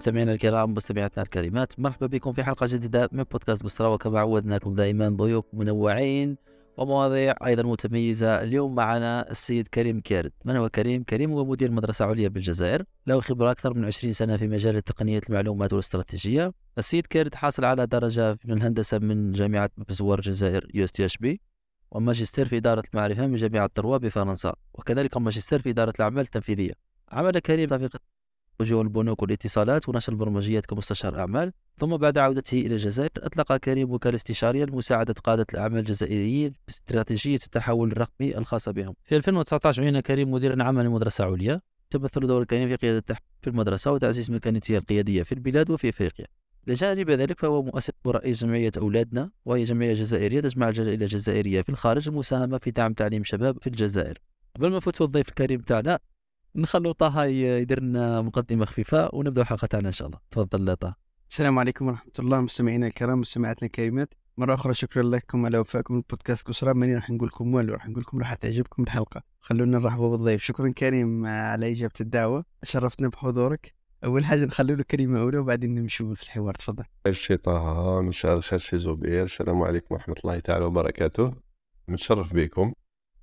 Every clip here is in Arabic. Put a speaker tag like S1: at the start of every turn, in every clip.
S1: مستمعينا الكرام مستمعاتنا الكريمات مرحبا بكم في حلقة جديدة من بودكاست قسطرة وكما عودناكم دائما ضيوف منوعين ومواضيع أيضا متميزة. اليوم معنا السيد كريم كيرد من هو كريم؟ كريم هو مدير مدرسة عليا بالجزائر له خبرة أكثر من 20 سنة في مجال تقنية المعلومات والاستراتيجية. السيد كيرد حاصل على درجة من الهندسة من جامعة بزوار الجزائر يو إس تي إتش بي وماجستير في إدارة المعرفة من جامعة تروا بفرنسا وكذلك ماجستير في إدارة الأعمال التنفيذية. عمل كريم في وجوه البنوك والاتصالات ونشر البرمجيات كمستشار أعمال. ثم بعد عودته إلى الجزائر أطلق كريم وكالة استشارية لمساعدة قادة الأعمال الجزائريين في استراتيجية التحول الرقمي الخاصة بهم. في 2019 عين كريم مديرا عاما لمدرسة عليا. تمثل دور كريم في قيادة التحول في المدرسة وتعزيز مكانتها القيادية في البلاد وفي أفريقيا. بجانب ذلك فهو مؤسس ورئيس جمعية أولادنا وهي جمعية جزائرية تجمع الجالية الجزائرية في الخارج المساهمة في دعم تعليم شباب في الجزائر. قبل ما نفوت الضيف الكريم تاعنا نخلو طه يدير لنا مقدمة خفيفة ونبداو الحلقة تاعنا إن شاء الله. تفضل طه.
S2: السلام عليكم ورحمة الله مستمعينا الكرام مستمعاتنا الكريمات. مرة أخرى شكرا لكم على وفائكم البودكاست كسرى. ماني راح نقول لكم والو راح نقول لكم راح تعجبكم الحلقة. خلونا نرحبوا بالضيف. شكرا كريم على إجابة الدعوة. شرفتنا بحضورك. أول حاجة نخلو له كلمة أولى وبعدين نمشوا في الحوار. تفضل.
S3: سي طه. مساء الخير سي زبير. السلام عليكم ورحمة الله تعالى وبركاته. متشرف بكم.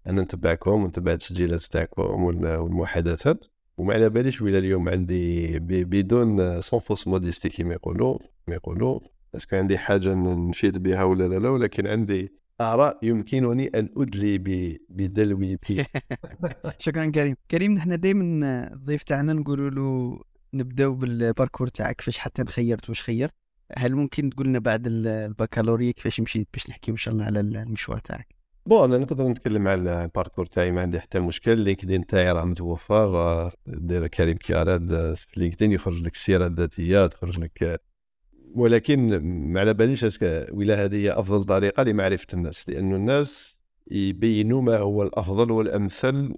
S3: أنا نتبعكم ونتبع التسجيلات تاعكم والمحادثات. وما على باليش ولا اليوم عندي بدون sans fausse modestie كيما يقولوا كيما يقولوا. est-ce que عندي حاجة نفيد بها ولا لا لا ولكن عندي آراء يمكنني أن أدلي بدلوي في.
S2: شكرا كريم. كريم نحن دائما الضيف تاعنا نقولوا له نبداو بال parcours تاعك كيفاش حتى خيرت واش خيرت. هل ممكن تقول لنا بعد البكالوريا كيفاش مشيت باش نحكي إن شاء الله على المشوار تاعك؟
S3: bon أنا نقدر نتكلم على ال parcours تاعي ما عندي حتى مشكل. LinkedIn تاعي راه متوفر داير كريم كياراد في LinkedIn يخرج لك السيره الذاتيه تخرج لك ولكن ما على باليش ولا هذه هي أفضل طريقة لمعرفة الناس لأنه الناس يبينوا ما هو الأفضل والأمثل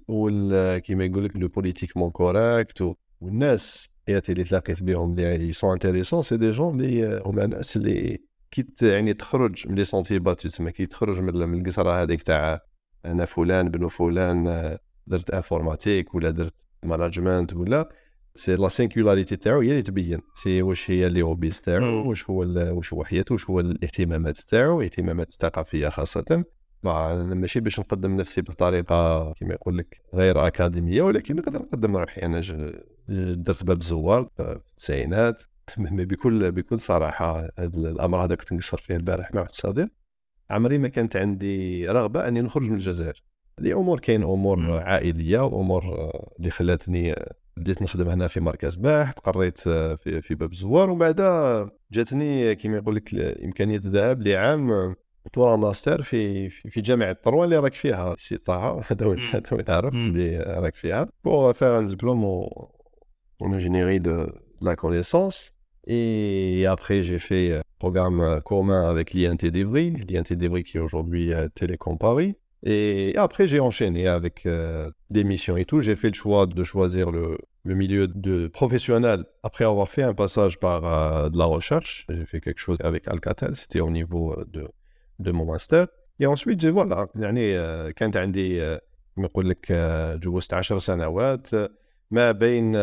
S3: كيما يقول لك le politiquement correct والناس اللي تلاقيت بهم اللي sont intéressants c'est des gens اللي هما ناس اللي كي يعني تخرج من les sentiers battus تسمى كي تخرج من القصره هذيك تاع أنا فلان بن فلان درت informatique ولا درت management ولا c'est la singularité تاعو هي اللي تبين. c'est واش هي les hobbies تاعو واش هو واش هو حياته واش هو الاهتمامات تاعو اهتمامات الثقافيه خاصة. أنا ماشي باش نقدم نفسي بطريقة كما يقول لك غير أكاديمية ولكن نقدر نقدم روحي. أنا درت باب زوار في التسعينات. بكل بكل صراحة هذا الأمر هذا كنت نقصر فيه البارح مع واحد الصديق عمري ما كانت عندي رغبة أني نخرج من الجزائر. هذه أمور كاين أمور عائلية وأمور اللي خلاتني بديت نخدم هنا في مركز باحث قريت في, في باب الزوار ومن بعد جاتني كما يقول لك امكانيه الذهاب لعام طورا ماستر في في جامعة تروا اللي راك فيها سي طه. هذا هو تعرف اللي راك فيها. pour faire un diplôme en ingénierie de لا كونيسونس Et après, j'ai fait un programme commun avec l'INT d'Evry, l'INT d'Evry qui est aujourd'hui Télécom Paris. Et après, j'ai enchaîné avec euh, des missions et tout. J'ai fait le choix de choisir le, le, milieu de professionnel après avoir fait un passage par euh, de la recherche. J'ai fait quelque chose avec Alcatel, c'était au niveau de, de mon master. Et ensuite, j'ai voilà, يعني كانت عندي نقول لك جوزت 10 سنوات ما بين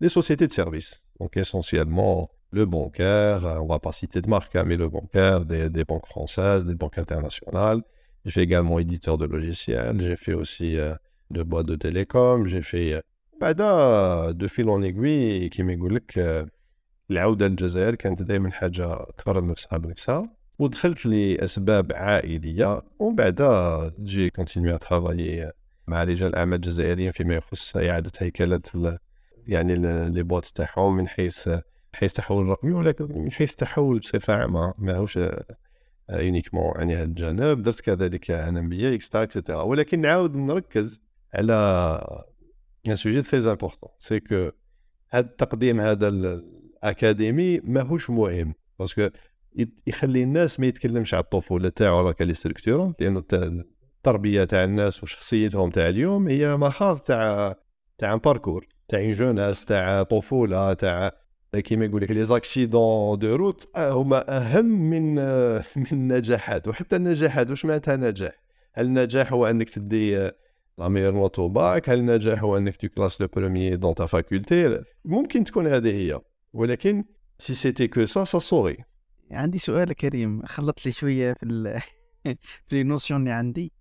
S3: les sociétés de services. Donc essentiellement le bancaire, on va pas citer de marque, hein, mais le bancaire, des, des, banques françaises, des banques internationales. J'ai fait également éditeur de logiciels, j'ai fait aussi euh, de boîtes de télécom, j'ai fait euh, بعدا de fil en aiguille كيما يقول لك العوده للجزائر كانت دائما حاجه تقرب نفسها بنفسها ودخلت لاسباب عائليه ومن بعد جي كونتينيو ترافايي مع رجال الاعمال الجزائريين فيما يخص اعاده هيكله يعني les boîtes تاعهم من حيث حيث تحول الرقمي ولكن من حيث التحول بصفة عامة ماهوش uniquement آه، يعني هذا الجانب. درت كذلك MBA et cetera et cetera ولكن نعاود نركز على un sujet très important c'est que هذا التقديم هذا الأكاديمي ماهوش مهم. parce que يخلي الناس ما يتكلمش على الطفولة تاعو راك les structures لأنه التربية تاع الناس وشخصيتهم تاع اليوم هي مخاض تاع تاع parcours تاع jeunesse تاع طفولة تاع كيما يقول لك les accidents de route هما أهم من من النجاحات وحتى النجاحات واش معناتها نجاح؟ هل النجاح هو أنك تدي la meilleure note bac هل النجاح هو أنك ت classe le premier dans ta faculté ممكن تكون هذه هي. ولكن c'est c'était que ça ça sorry
S2: عندي سؤال كريم خلط لي شوية في ال في ال notions اللي عندي.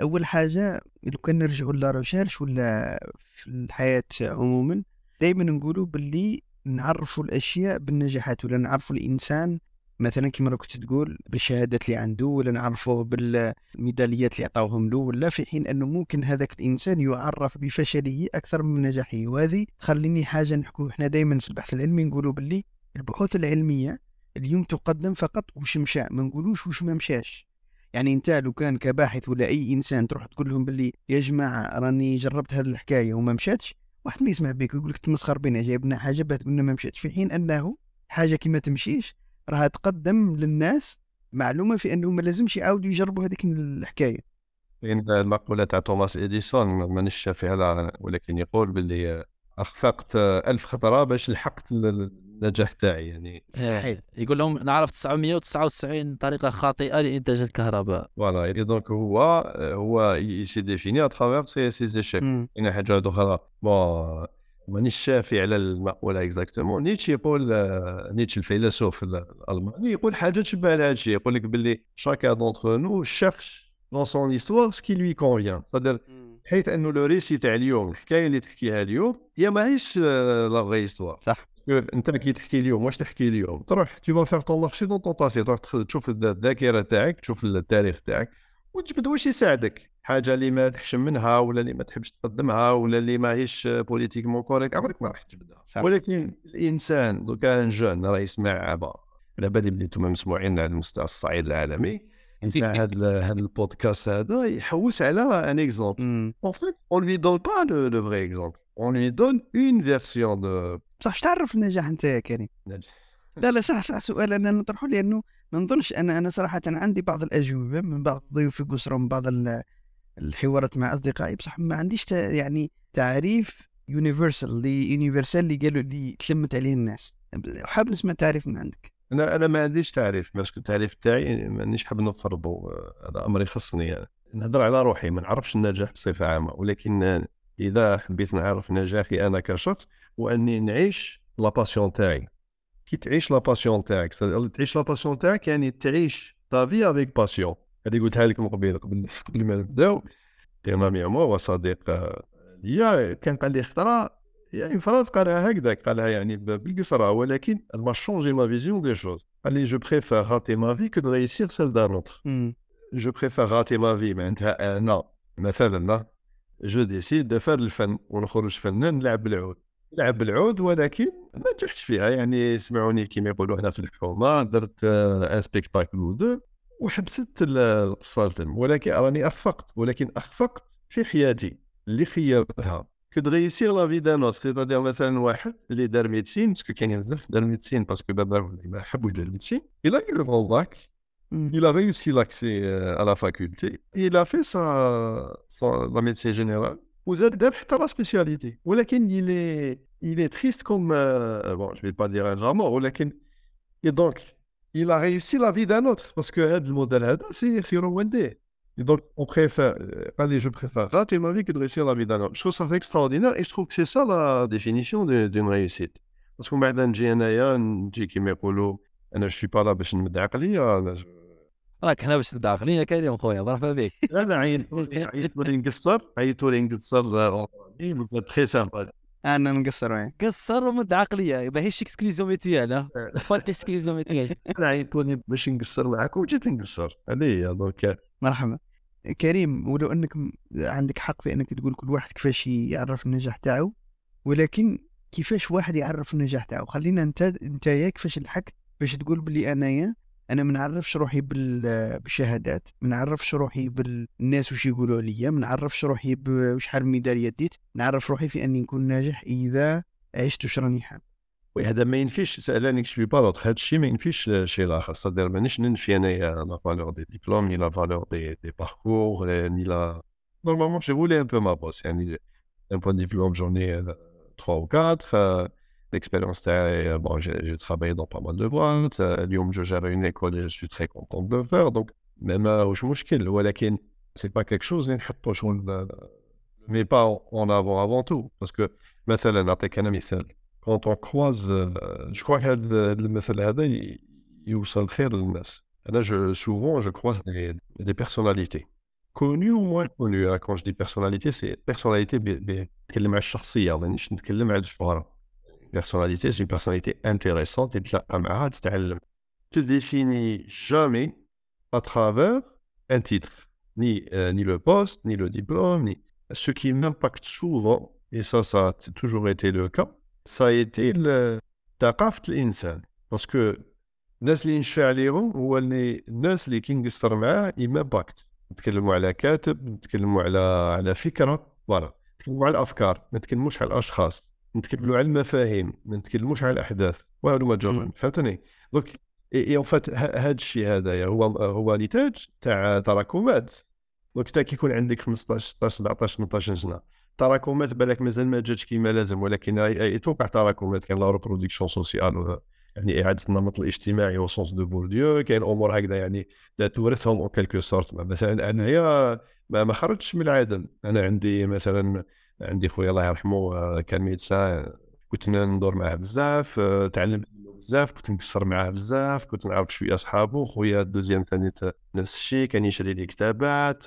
S2: أول حاجة لو كان نرجعوا la recherche ولا في الحياة عموما دائما نقولوا باللي نعرفوا الأشياء بالنجاحات ولا نعرفوا الإنسان مثلا كما كنت تقول بالشهادات اللي عنده ولا نعرفوه بالميداليات اللي عطاوهم له ولا في حين أنه ممكن هذاك الإنسان يعرف بفشله أكثر من نجاحه وهذه تخليني حاجة نحكوا إحنا دائما في البحث العلمي نقولوا باللي البحوث العلمية اليوم تقدم فقط وش مشى ما نقولوش وش ما مشاش. يعني أنت لو كان كباحث ولا أي إنسان تروح تقول لهم باللي يا جماعة راني جربت هذه الحكاية وما مشاتش واحد ما يسمع بك يقول لك تمسخر بنا جايب لنا حاجة بات قلنا ما مشاتش في حين أنه حاجة كما تمشيش راها تقدم للناس معلومة في أنه ما لازمش يعاودوا يجربوا هذيك
S3: الحكاية. المقولة تاع توماس إديسون مانيش على ولكن يقول باللي اخفقت ألف خطرة باش لحقت النجاح تاعي يعني
S1: إيه. يقول لهم نعرف 999 طريقة خاطئة لإنتاج الكهرباء.
S3: voilà donc هو هو il se définit à travers ses ses échecs كاين حاجة أخرى. bon مانيش شافي على المقولة exactement نيتشه يقول نيتشه الفيلسوف الألماني يقول حاجة تشبه لهذا الشيء يقول لك باللي chacun d'entre nous cherche dans son histoire ce qui lui convient صدر حيث انه le récit تاع اليوم الحكاية اللي تحكيها اليوم؟ هي ماهيش la vraie histoire
S2: صح.
S3: أنت كي تحكي اليوم واش تحكي اليوم؟ تروح te faire ton marché dans ton passé تروح تشوف الذاكرة تاعك تشوف التاريخ تاعك وتجبد واش يساعدك. حاجة اللي ما تحشم منها ولا اللي ما تحبش تقدمها ولا اللي ماهيش politiquement correct عمرك ما راح تجبدها. ولكن الإنسان لو كان jeune راه يسمع على بالي بلي أنتم مسموعين على المستوى الصعيد العالمي يسمع هذا هذا البودكاست هذا يحوس على un exemple en fait on lui donne pas le vrai exemple on lui donne une version de
S2: بصح اش تعرف النجاح انت يا كريم؟ لا لا صح صح سؤال أنا نطرحه لأنه ما نظنش أنا أنا صراحة عندي بعض الأجوبة من بعض ضيوفي قسرة من بعض الحوارات مع أصدقائي. بصح ما عنديش يعني تعريف universel اللي universel اللي قالوا اللي تلمت عليه الناس. حاب نسمع تعريف من عندك.
S3: أنا أنا ما عنديش تعريف parce que التعريف تاعي مانيش حاب نفرضه هذا أمر يخصني يعني. نهضر على روحي ما نعرفش النجاح بصفة عامة ولكن إذا حبيت نعرف نجاحي أنا كشخص هو اني نعيش la passion تاعي. كي تعيش la passion تاعك تعيش la passion تاعك يعني تعيش ta vie avec passion هذه قلتها لكم قبل قبل قبل ما نبداو. تمام يا مو وصديق ليا كان قال لي خطره يعني فراس قالها هكذا قالها يعني بالقصرى ولكن m'a changé ma vision des choses قال لي je préfère rater ma vie que de réussir celle d'un autre je préfère rater ma vie معناتها أنا مثلا je décide de faire الفن ونخرج فنان نلعب بالعود نلعب بالعود ولكن ما نجحتش فيها. يعني سمعوني كيما يقولوا هنا في الحكومة درت un spectacle ou deux وحبست القصة ولكن راني اخفقت ولكن اخفقت في حياتي اللي خيرتها كو تغيسير لا في دان اوتر سيتادير مثلا واحد اللي دار ميدسين باسكو كاينين بزاف دار ميدسين باسكو بابا ما حب يدير ميدسين الى eu le grand bac il a réussi l'accès à la faculté il a fait sa, sa la médecine générale وزاد دار حتى لا سبيسياليتي ولكن il est il est triste comme euh, bon je vais pas dire un grand mot ولكن et donc il a réussi la vie d'un autre parce que هذا الموديل هذا سي خير والديه Et donc, on préfère, euh, allez, je préfère rater ma vie que de réussir la vie d'un autre. Je trouve ça extraordinaire et je trouve que c'est ça la définition d'une réussite. Parce que بعد نجي انايا نجي كيما يقولوا أنا je suis pas là باش نمد عقلي أنا
S1: راك هنا باش عقليه كريم خويا مرحبا بك.
S3: أنا عيطوا لي نقصر عيطوا لي نقصر très sympa
S2: أنا نقصر وين؟
S1: قصر ومد عقليه ماهيش exclusion mutuelle فالت exclusion mutuelle
S3: أنا عيطوني باش نقصر معاك وجيت نقصر. هذه هي donc
S2: مرحبا. كريم ولو أنك عندك حق في أنك تقول كل واحد كيفاش يعرف النجاح تاعو ولكن كيفاش واحد يعرف النجاح تاعو؟ خلينا أنت انت كيفاش لحقت باش تقول بلي أنايا أنا ما نعرفش روحي بالشهادات ما نعرفش روحي بالناس وش يقولوا عليا ما نعرفش روحي بشحال من ميداليه ديت نعرف روحي في أني نكون ناجح إذا عشت واش راني حاب.
S3: هذا ما ينفيش سالاني كشوي با لوتر هذا الشيء ما ينفيش الشيء الاخر صدر مانيش ننفي انايا لا فالور دي ديبلوم ني لا فالور دي دي باركور ني لا نورمالمون جي روulé un peu ma bosse يعني d'un point de vue diplôme j'en ai 3 ou 4 l'expérience تاعي bon j'ai travaillé dans pas mal de boîtes اليوم je gère une école et je suis très content de le faire donc ما ماهوش مشكل ولكن c'est pas quelque chose اللي نحطو شغل mais pas en avant avant tout parce que مثلا نعطيك انا مثال كونت اون كواز جو كوا هذا المثل هذا ي- يوصل خير للناس أنا je souvent je croise des des personnalités connues ou moins connues quand je dis personnalité c'est personnalité نتكلم على الشخصيه مانيش نتكلم على الشهره personnalité c'est personnalité intéressante تتلاقى معاها تتعلم te définis jamais à travers un titre, ni, euh, ni le poste, ni le diplôme, ni ce qui m'impacte souvent, et ça, ça a t- toujours été le cas, le ثقافة الإنسان parce que الناس اللي نشفى عليهم هو اللي الناس اللي كي نقصر معاه ي impacte نتكلموا على كاتب نتكلموا على على فكرة voilà نتكلموا على الأفكار ما نتكلموش على الأشخاص نتكلموا على المفاهيم ما نتكلموش على الأحداث وهذو ما جرب فهمتني donc et en fait هذا الشيء هذايا هو هو نتاج تاع تراكمات donc انت كي يكون عندك 15 16 17 18 سنه تراكمات بالك مازال ما جاتش كيما لازم ولكن هاي- هاي توقع تراكمات كاين la reproduction sociale يعني إعادة النمط الاجتماعي au sens de Bourdieu كاين أمور هكذا يعني تورثهم en quelque sorte مثلا أنايا ما, خرجتش من العدم. أنا عندي مثلا عندي خويا الله يرحمه آه، كان médecin كنت ندور معاه بزاف آه، تعلمت بزاف كنت نقصر معاه بزاف كنت نعرف شوية اصحابه خويا ال deuxième ثاني نفس الشيء كان يشري لي كتابات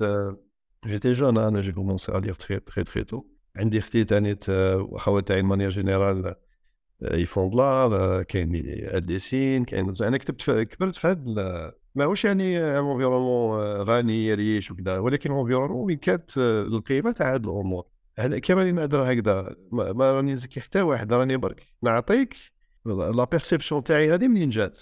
S3: j'étais jeune أنا j'ai commencé à lire très très très tôt عندي أختي ثاني خوات تاعي manière générale ils font de l'art كاين ال dessin كاين أنا كتبت كبرت في هذا ماهوش يعني environnement غني riche وكذا ولكن environnement وين كانت آه، القيمة تاع هاد الأمور. هذا كما راني نهضر هكذا؟ ما راني نزكي حتى واحد راني برك. نعطيك la perception تاعي هذه منين جات.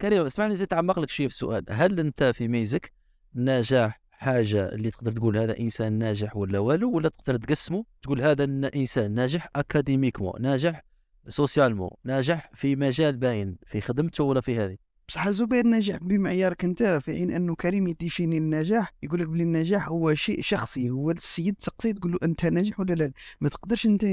S1: كريم اسمعني زيد تعمق لك شوية في السؤال. هل أنت في ميزك النجاح حاجة اللي تقدر تقول هذا إنسان ناجح ولا والو ولا تقدر تقسمه تقول هذا إنسان ناجح académiquement ناجح socialement ناجح في مجال باين في خدمته ولا في هذه.
S2: بصح زبير ناجح بمعيارك انت في حين انه كريم ي définit النجاح يقول لك بلي النجاح هو شيء شخصي هو السيد تسقسي تقول له أنت ناجح ولا لا؟ ما تقدرش انت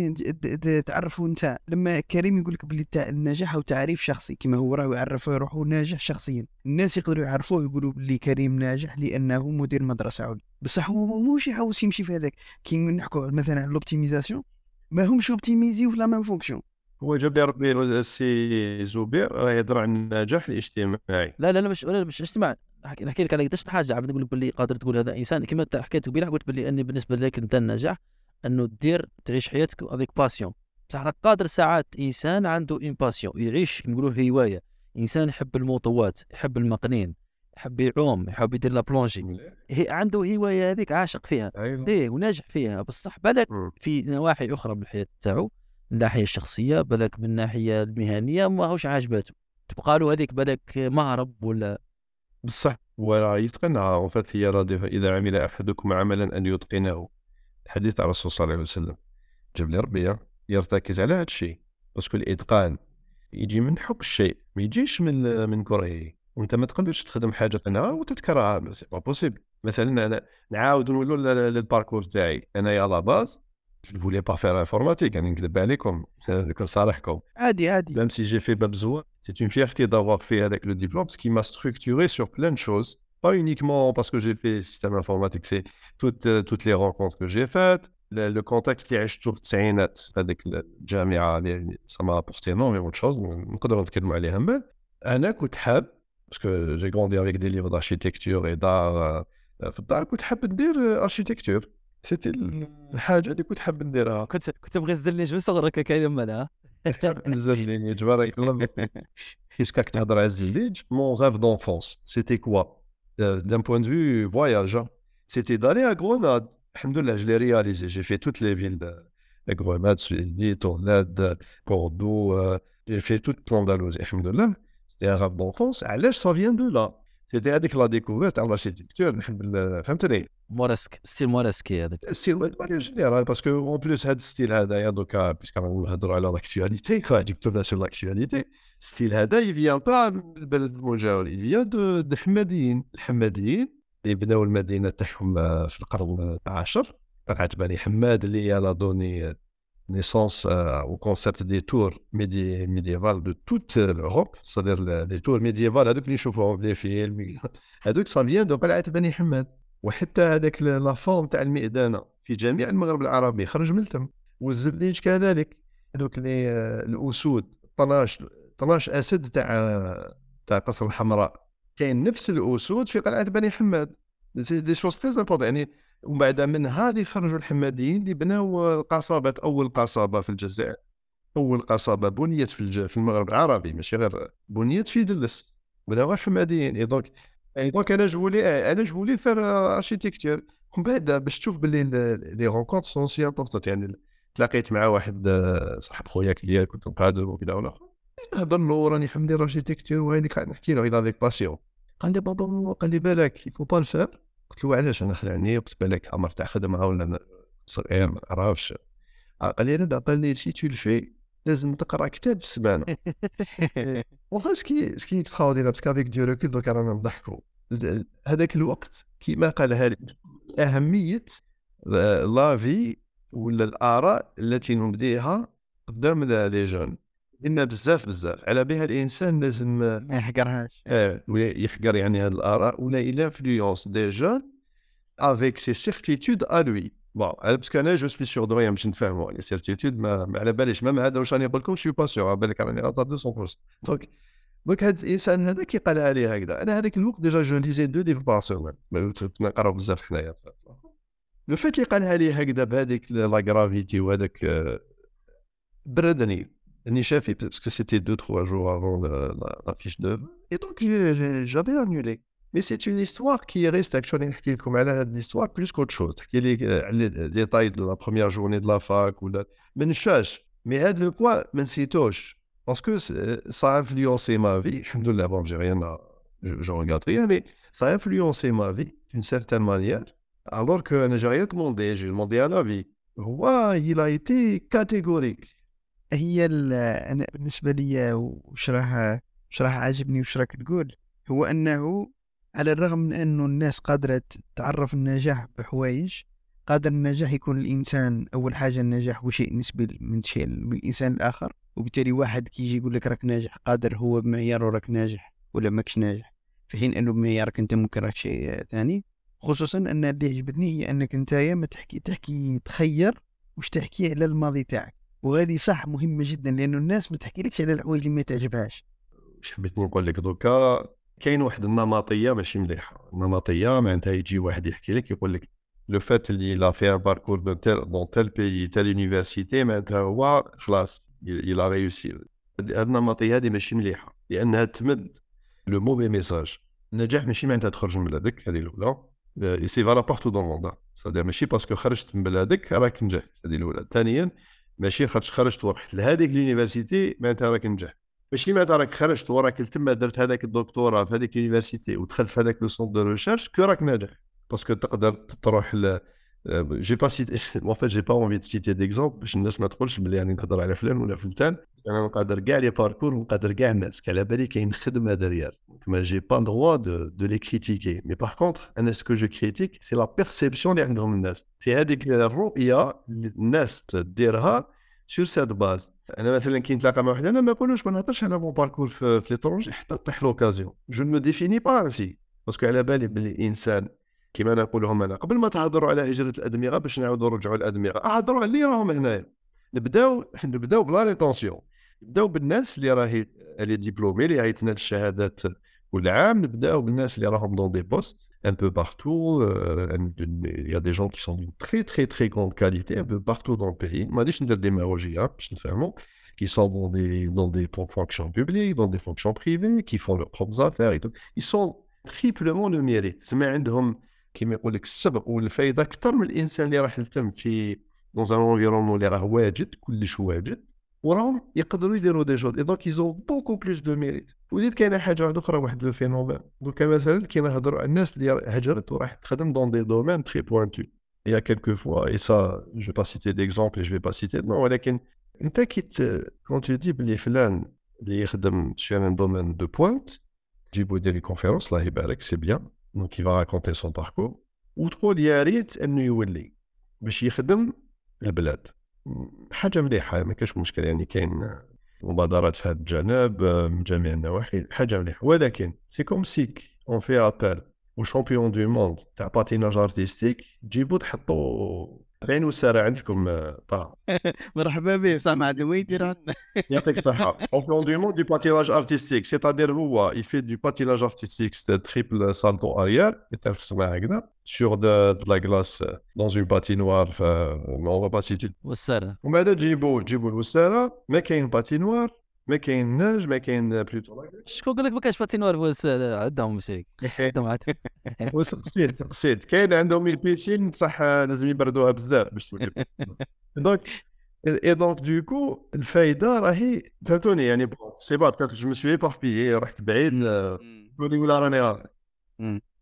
S2: تعرفه انت. لما كريم يقول لك بلي النجاح هو تعريف شخصي كما هو راه يعرف روحه ناجح شخصيا. الناس يقدروا يعرفوه يقولوا بلي كريم ناجح لأنه مدير مدرسة عليا بصح هو موش يحوس يمشي في هذاك. كي نحكوا مثلا على ال optimisation ما همش optimisés في la même fonction.
S3: هو جاب لي ربي السي زبير راه يهضر عن النجاح الاجتماعي.
S1: لا لا لا مش لا مش اجتماع. نحكي لك على قداش حاجة عاد نقول لك باللي قادر تقول هذا إنسان. كما حكيت قبيلة قلت باللي أني بالنسبة لك أنت النجاح أنه دير تعيش حياتك avec passion بصح راك قادر ساعات إنسان عنده une passion يعيش نقولوا هواية. إنسان يحب الموطوات يحب المقنين يحب يعوم يحب يدير la plongée هي عنده هواية هذيك عاشق فيها.
S3: أيوة.
S1: إيه وناجح فيها. بصح بالك. في نواحي أخرى من الحياة تاعو. من الناحيه الشخصية بالك من الناحيه المهنية ماهوش عاجباته تبقى له هذيك بالك مهرب ولا؟
S3: بصح وراه يتقنها. en fait هي إذا عمل أحدكم عملا أن يتقنه. الحديث على الرسول صلى الله عليه وسلم. جاب لي ربي يرتكز على هذا الشيء. parce que الإتقان يجي من حب الشيء ما يجيش من من كرهه وأنت ما تقدرش تخدم حاجة تقنها وتتكرهها c'est pas possible مثلا أنا نعاود نقولوا لل- للباركور تاعي. أنا يا لا باز جو فولي با فير انفورماتيك انا نكذب عليكم نكون صالحكم
S2: عادي عادي
S3: même si j'ai fait Babzoua, c'est une fierté d'avoir fait avec le diplôme, parce qu'il m'a structuré sur plein de choses. Pas uniquement parce que j'ai fait système informatique, c'est toutes, euh, toutes les rencontres que j'ai faites, le, le contexte qui est toujours تسعينات هذيك الجامعة اللي ça m'a apporté énormément de choses نقدر نتكلم عليها من بعد. أنا كنت حاب parce que j'ai grandi avec des livres d'architecture et d'art euh, في الدار كنت حاب ندير architecture. C'était الحاجة اللي كنت حاب نديرها.
S1: كنت كنت تبغي تزلني من صغرك كريم مالها
S3: الزليج jusqu'à que tu as Zilij, mon rêve d'enfance, c'était quoi Euh, D'un point de vue voyage, hein, c'était d'aller à Grenade. Alhamdoulilah, je l'ai réalisé. J'ai fait toutes les villes de, Grenade, Suilly, Tournade, Bordeaux. euh, j'ai fait toute l'Andalousie. الحمد لله, c'était un rêve d'enfance. Alors, ça vient de là. C'était avec la découverte de l'architecture. الحمد لله, فهمتني
S1: mauresque style mauresque هذاك
S3: manière générale, parce que en plus, هذا ال style هذايا دوكا puisqu'on نهضروا على quoi, جبتونا sur l'actualité, ال style هذا vient pas من البلد المجاور, de, de الحماديين، الحماديين اللي بناو المدينة تاعهم آه، في القرن العاشر، قلعة بني حماد اللي هي a donné naissance euh, au concept des tours médi- médiévales de toute l'Europe, c'est-à-dire le- les tours médiévales هذوك اللي نشوفوهم في films هذوك ça vient de قلعة بني حماد وحتى هذاك la forme تاع المئذنه في جميع المغرب العربي خرج من تم والزبليج كذلك هذوك لي الاسود 12 12 اسد تاع تاع قصر الحمراء كاين نفس الاسود في قلعه بني حماد des choses très importantes يعني ومن بعد من هذه خرجوا الحماديين اللي بناو قصابة أول قصابة في الجزائر. أول قصابة بنيت في. في المغرب العربي ماشي غير بنيت في دلس. بناوها الحماديين. et donc et donc أنا je voulais أنا je voulais faire architecture ومن بعد باش تشوف باللي les rencontres sont si importantes يعني تلاقيت مع واحد صاحب خويا كليا كنت نقادر وكذا ولا نهضر له راني حمدي ال architecture وهاني نحكي له إلى avec passion قال لي بابا قال لي بالك il faut pas la faire قلت له علاش أنا خلعني؟ قلت بالك عمر تاع خدمة ولا صغير ما نعرفش. قال لي لا قال لي si tu la fais لازم تقرأ كتاب في السمانة. والله سكي سكي اكستراوردينير باسكو افيك دو ريكول دوكا رانا نضحكوا. هذاك الوقت كيما قالها لي أهمية l'avis ولا الآراء التي نبديها قدام les jeunes لأن بزاف بزاف. على بها الإنسان لازم
S2: ما يحقرهاش.
S3: آه ولا يحقر يعني هذه الآراء ولا influence des jeunes avec ses certitudes à lui bon parce que أنا je suis sûr de rien باش نتفاهموا. les certitudes ما, ما على باليش. même هذا واش راني نقول لكم؟ chuis pas sûr على بالك راني غلطان 200% donc donc هذا الإنسان هذا كي قال عليه هكذا. أنا هذاك الوقت déjà je lisais deux livres par semaine نقراو بزاف حنايا. le fait اللي قالها لي هكذا بهذيك la gravité وهذاك بردني راني شافي باسكو سيتي دو تخوا جور افون لا فيش دو اي دونك جافي انولي مي سي اون هيستوار كي ريست اكشولي نحكي لكم على هاد ليستوار بلوس كوت شوز تحكي لي على ديتاي دو لا بروميير جورني دو لا فاك ولا ما نشاش مي هاد لو بوا ما نسيتوش باسكو سا انفلونسي ما في الحمد لله بون جي ريان جو ريغارد ريان مي سا انفلونسي ما في دون سيرتان مانيير الوغ كو أنا جي ريان دوموندي جي دوموندي ان افي هو il a été catégorique.
S2: هي أنا بالنسبة لي وش راه وش راه عاجبني وش راك تقول هو أنه على الرغم من أنه الناس قادرة تعرف النجاح بحوايج قادر النجاح يكون الإنسان أول حاجة النجاح هو شيء نسبي من شيء من الإنسان الآخر وبالتالي واحد كيجي يقول لك راك ناجح قادر هو بمعياره راك ناجح ولا ماكش ناجح في حين أنه بمعيارك أنت ممكن راك شيء ثاني خصوصا أن اللي عجبتني هي أنك أنت ما تحكي تحكي تخير وش تحكي على الماضي تاعك. وهذه صح مهمة جدا لأنه الناس ما تحكيلكش على الحوايج اللي ما تعجبهاش.
S3: واش حبيت نقول لك دوكا كاين واحد النمطية ماشي مليحه النمطية معناتها يجي واحد يحكي لك يقول لك le fait اللي il a fait un parcours dans tel dans tel pays telle université معناتها هو خلاص il a réussi هاد النمطية هذه ماشي مليحة لأنها تمد le mauvais message النجاح ماشي معناتها تخرج من بلادك هذه الأولى. c'est valable partout dans le monde ça veut dire ماشي parce que خرجت من بلادك راك نجح هذه الأولى. ثانيا ماشي خرجت خرجت ورحت لهذيك ال université معناتها راك نجح. ماشي معناتها راك خرجت وراك تما درت هذاك الدكتوراه في هذيك ال université ودخلت في هذاك le centre de recherche que راك ناجح. parce que تقدر تروح ل j'ai pas cité en fait j'ai pas envie de citer d'exemple باش الناس ما تقولش بلي راني نهضر على فلان ولا فلتان أنا نقدر كاع les parcours ونقدر كاع الناس على بالي كاين خدمه دريال ما j'ai pas droit de, de les critiquer mais par contre أنا ce que je critique c'est la perception اللي عندهم الناس c'est هذيك الرؤيه اللي الناس تديرها sur cette base أنا مثلا كي نتلاقى مع واحد أنا ما نقولوش ما نهضرش على mon parcours في, في l'étranger حتى طيح l'occasion je ne définis pas ainsi parce que على بالي بلي الانسان كما نقولهم أنا قبل ما تهضروا على هجرة الأدمغة باش نعاودوا نرجعوا الادمغه اهضروا على اللي راهم هنايا نبداو نبداو بلا prétention. نبداو بالناس اللي راهي اللي diplômés اللي غيتنال الشهادات كل عام نبداو بالناس اللي راهم dans des postes un peu partout y a des gens qui sont de très très très bonne qualité un peu partout dans le pays ما غاديش ندير ديماغوجيا باش نفهموا qui sont dans des, dans des fonctions publiques, dans des fonctions privées, qui font leurs propres affaires et tout. Ils sont triplement le mérite. C'est-à-dire كيما يقول لك السبق والفايدة أكثر من الإنسان اللي راح يهتم في dans un environnement اللي راه واجد كلش واجد وراهم يقدروا يديروا des choses donc ils ont beaucoup plus de mérite وزيد كاينة حاجة أخرى واحد le phénomène. دوكا مثلا كي نهضروا على الناس اللي هجرت وراح تخدم dans des domaines très pointus y a quelques fois et ça je vais pas citer d'exemple je vais pas citer de noms ولكن أنت كي quand tu dis بلي فلان اللي يخدم un domaine de pointe تجيبو يدير conférence الله يبارك c'est bien donc il va raconter son parcours وتقول يا ريت أنه يولي باش يخدم البلاد. حاجة مليحة ما كاش مشكل يعني كاين مبادرات في هذا الجانب من جميع النواحي حاجة مليحة. ولكن c'est comme si qu'on fait appel au champion du monde تاع patinage artistique تجيبو تحطو فين وسارة عندكم طه؟
S2: مرحبا به سامع يدير
S3: يعطيك الصحة. un champion du monde du patinage artistique c'est-à-dire هو il fait du patinage artistique تريبل سالتو اريير يترفس معاه هكذا سيغ دو لا كلاس دون اون باتينوار ف اون با سيتي
S1: وسارة
S3: ومن بعد تجيبو تجيبو الوسارة ما كاين باتينوار ما كاين ناج ما كاين بلوتو
S1: شكون قال لك ما كاينش باتينوار والسارة عندهم مشرك عندهم عاد
S3: وسقسيت سقسيت كاين عندهم البيسين بصح لازم يبردوها بزاف باش تولي دونك اي دونك دوكو الفايده راهي فهمتوني يعني je sais pas peut-être je me suis باربيي رحت بعيد تقولي ولا راني غلط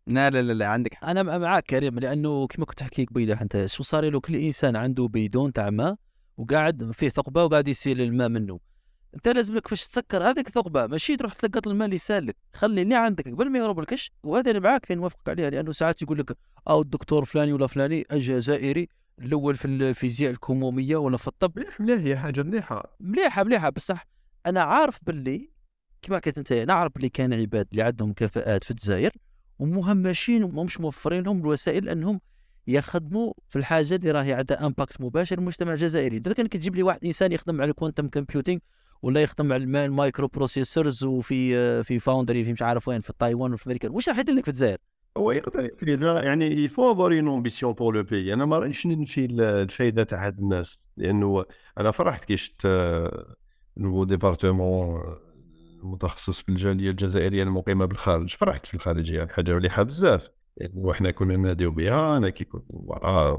S2: لا لا لا, لا عندك حق.
S1: أنا معاك كريم لأنه كما كنت تحكي قبيله أنت شو صار له؟ كل إنسان عنده بيدون تاع ماء وقاعد فيه ثقبه وقاعد يسيل الماء منه. انت لازم لك فاش تسكر هذيك الثقبه ماشي تروح تلقط الماء اللي سالك. خلي اللي عندك قبل ما يهرب الكش وهذا اللي معاك فين نوافقك عليها لأنه ساعات يقول لك أو الدكتور فلاني ولا فلاني الجزائري الأول في الفيزياء الكموميه ولا في الطب.
S3: مليح مليح هي حاجة مليحة.
S1: مليحة مليحة بصح. أنا عارف باللي كما قلت أنت أنا عارف باللي كان عباد اللي عندهم كفاءات في الجزائر ومهمشين ومش موفرين لهم الوسائل أنهم يخدموا في الحاجة اللي راهي عندها impact مباشر للمجتمع الجزائري اذا كان كتجيب لي واحد إنسان يخدم على ال quantum computing ولا يخدم على الم- ال microprocessors وفي في foundry في مش عارف وين في تايوان وفي أمريكا. واش راح يدير لك في الجزائر؟
S3: هو يقدر يعني il faut avoir une ambition pour le pays أنا ما رانيش ننفي ال- الفايدة تاع هاد الناس. لأنه أنا فرحت كي شفت آه، nouveau département متخصص في الجالية الجزائرية المقيمة بالخارج. فرحت في الخارجية. حاجة مليحة بزاف. يعني وحنا كنا ناديو بها أنا كي كنت voilà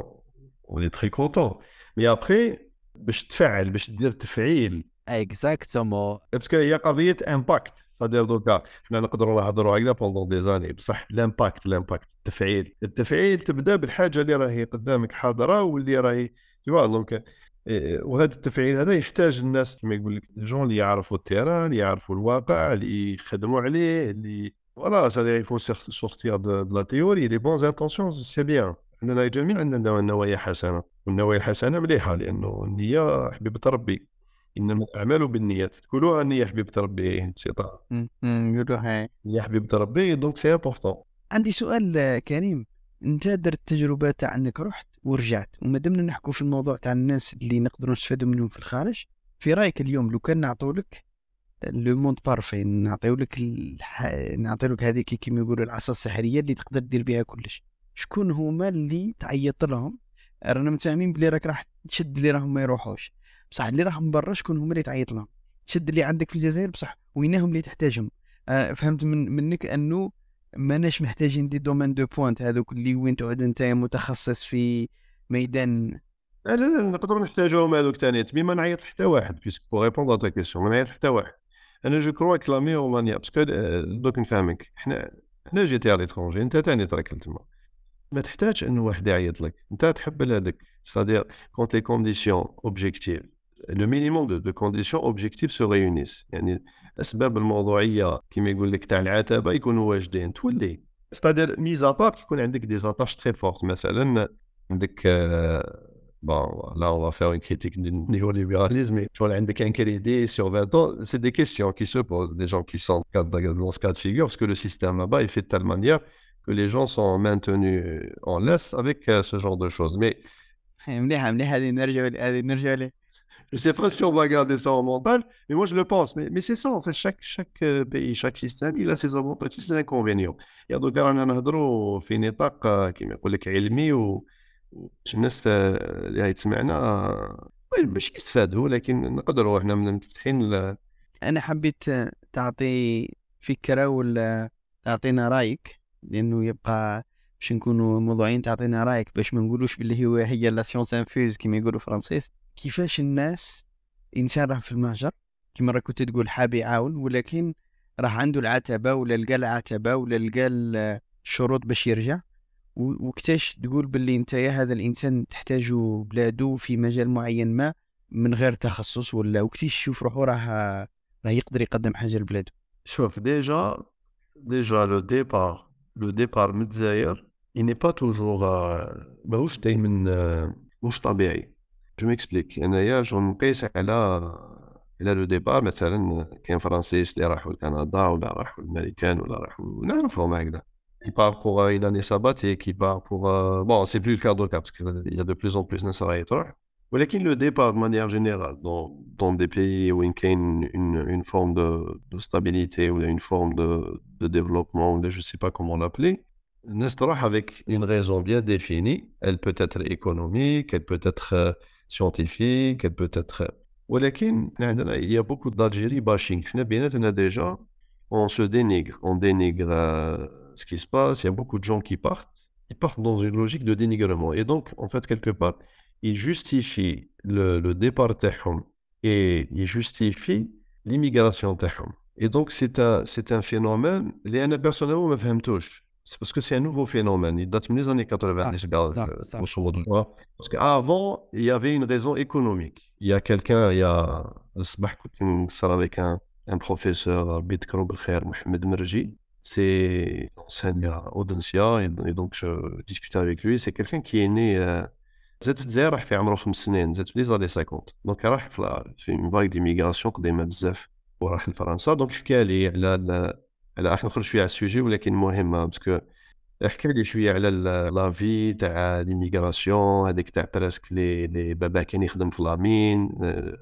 S3: ولي très content mais après باش تفعل باش دير تفعيل
S1: exactement
S3: parce que هي قضية impact c'est-à-dire دوكا حنا نقدروا نهضروا هكذا pendant des années بصح ال impact ال impact التفعيل التفعيل تبدأ بالحاجة اللي راهي قدامك حاضرة واللي راهي توا donc إيه، وهذا التفعيل هذا يحتاج الناس كما يقول لك الجون اللي يعرفوا ال terrain اللي يعرفوا الواقع اللي يخدموا عليه اللي voilà ça il faut sortir de la théorie les bonnes intentions c'est bien عندنا جميع عندنا نوايا حسنة. والنوايا الحسنة مليحة لأنه النية حبيبة ربي. انما الاعمال بالنيات تقولوها النيه حبيبه ربي
S2: يقولوا هاي.
S3: النيه حبيبه ربي donc c'est important
S2: عندي سؤال آه، كريم. أنت درت التجربه تاع انك رحت ورجعت وما دمنا نحكوا في الموضوع تاع الناس اللي نقدروا نستفادوا منهم في الخارج. في رأيك اليوم لو كان نعطوا لك le monde parfait نعطيو لك الح... نعطيو لك هذيك كيما يقولوا العصا السحرية اللي تقدر دير بها كلش. شكون هما اللي تعيط لهم؟ رانا متفاهمين بلي راك راح تشد اللي راهم ما يروحوش. بصح اللي راهم برا شكون هما اللي تعيط لهم؟ تشد اللي عندك في الجزائر بصح وينهم اللي تحتاجهم. آه فهمت من منك أنه ماناش محتاجين des domaines de pointe هذوك اللي وين تقعد أنت متخصص في ميدان.
S3: لا لا نقدروا نحتاجوهم هذوك ثاني mais ما نعيط حتى واحد parce que pour répondre à ta question ما نعيط حتى واحد. أنا je crois que la manière parce que دوك نفهمك. حنا حنا جيتي على l'étranger أنت ثاني تراكل تما. ما تحتاج إنه واحد يعيط لك. أنت تحب هذاك c'est-à-dire quand les conditions objectives لو مينيموم دو دو كونديسيون اوبجيكتيف سو ريونيس يعني الاسباب الموضوعيه كما يقول لك تاع العتبه يكونوا واجدين تولي ستادير ميزا بار يكون عندك دي زاتاش تري فورت مثلا عندك آه، bon, là, on va faire une critique du néolibéralisme, mais tu vois, عندك un crédit sur 20 ans, c'est des questions qui se posent, des gens qui sont dans ce cas de figure, parce que le système là-bas est fait de telle manière que les gens sont maintenus en laisse avec euh, ce genre de choses. Mais
S2: مليحه مليحه هذه نرجع هذه نرجع له
S3: je sais pas si on va garder ça en mental, mais moi je le pense. Mais, mais c'est ça, en fait, chaque, chaque euh, pays, chaque système, il a ses avantages et ses inconvénients. يا دوكا رانا نهضروا في نطاق آه، كيما يقول لك علمي و باش الناس آه، اللي هاي تسمعنا آه، باش يستفادوا لكن نقدروا إحنا مفتحين
S2: أنا حبيت آه، تعطي فكرة ولا تعطينا رأيك لأنه يبقى باش نكونوا موضوعين تعطينا رأيك باش ما نقولوش باللي هو هي la science infuse كيما يقولوا français كيفاش الناس إنسان راه في المهجر كيما راك كنت تقول حاب يعاون ولكن راه عنده العتبة ولا لقى العتبة ولا لقى ال- الشروط باش يرجع. وكتاش تقول باللي انت يا هذا الإنسان تحتاجه بلادو في مجال معين ما من غير تخصص ولا وكتاش يشوف روحه راه راه يقدر يقدم حاجة لبلادو
S3: شوف ديجا ديجا لو ديبار لو ديبار من الجزائر pas toujours آه، ماهوش دايما آه، مش طبيعي جو ميكسبليك انايا جو نقيس على على لو ديبار مثلا كاين فرنسيس اللي راحوا لكندا ولا راحوا الامريكان ولا راحوا نعرفهم هكذا qui part pour euh, une année sabbatique, qui part pour... euh, bon, c'est plus le cas d'aucun, parce qu'il y a de plus en plus ناس راهي يطرح. ولكن le départ de manière générale dans, dans des pays où il y a une, une, une forme de, de stabilité ou une forme de, de développement, ou de, je ne sais pas comment l'appeler, الناس تروح avec une raison bien définie. Elle peut être économique, elle peut être euh, scientifique, elle peut-être. Euh, il y a beaucoup d'Algérie bashing. Déjà, on se dénigre, on dénigre euh, ce qui se passe. Il y a beaucoup de gens qui partent. Ils partent dans une logique de dénigrement. Et donc, en fait, quelque part, ils justifient le, le départ et ils justifient l'immigration Et donc, c'est un, phénomène. Les personnellement, je ne C'est parce que c'est un nouveau phénomène. Il date des années 90,
S1: صح،
S3: regarde,
S1: صح،
S3: euh,
S1: صح.
S3: grosso modo. Parce qu'avant, il y avait une raison économique. Il y a quelqu'un, il y a avec un, un professeur, ربي يذكره بالخير, Mohamed Merji. C'est enseigne à Audencia et, et donc je discutais avec lui. C'est quelqu'un qui est né euh, زاد في الجزائر راح في عمره خمس سنين زاد في لي زاني 50 دونك راح في اون فايك ديميغراسيون قديمه بزاف وراح لفرنسا donc حكى لي على على راح نخرج شوية على ال sujet ولكن مهمه parce que حكى لي شوية على la vie تاع l'immigration هذيك تاع presque لي لي بابا كان يخدم في la mine آه،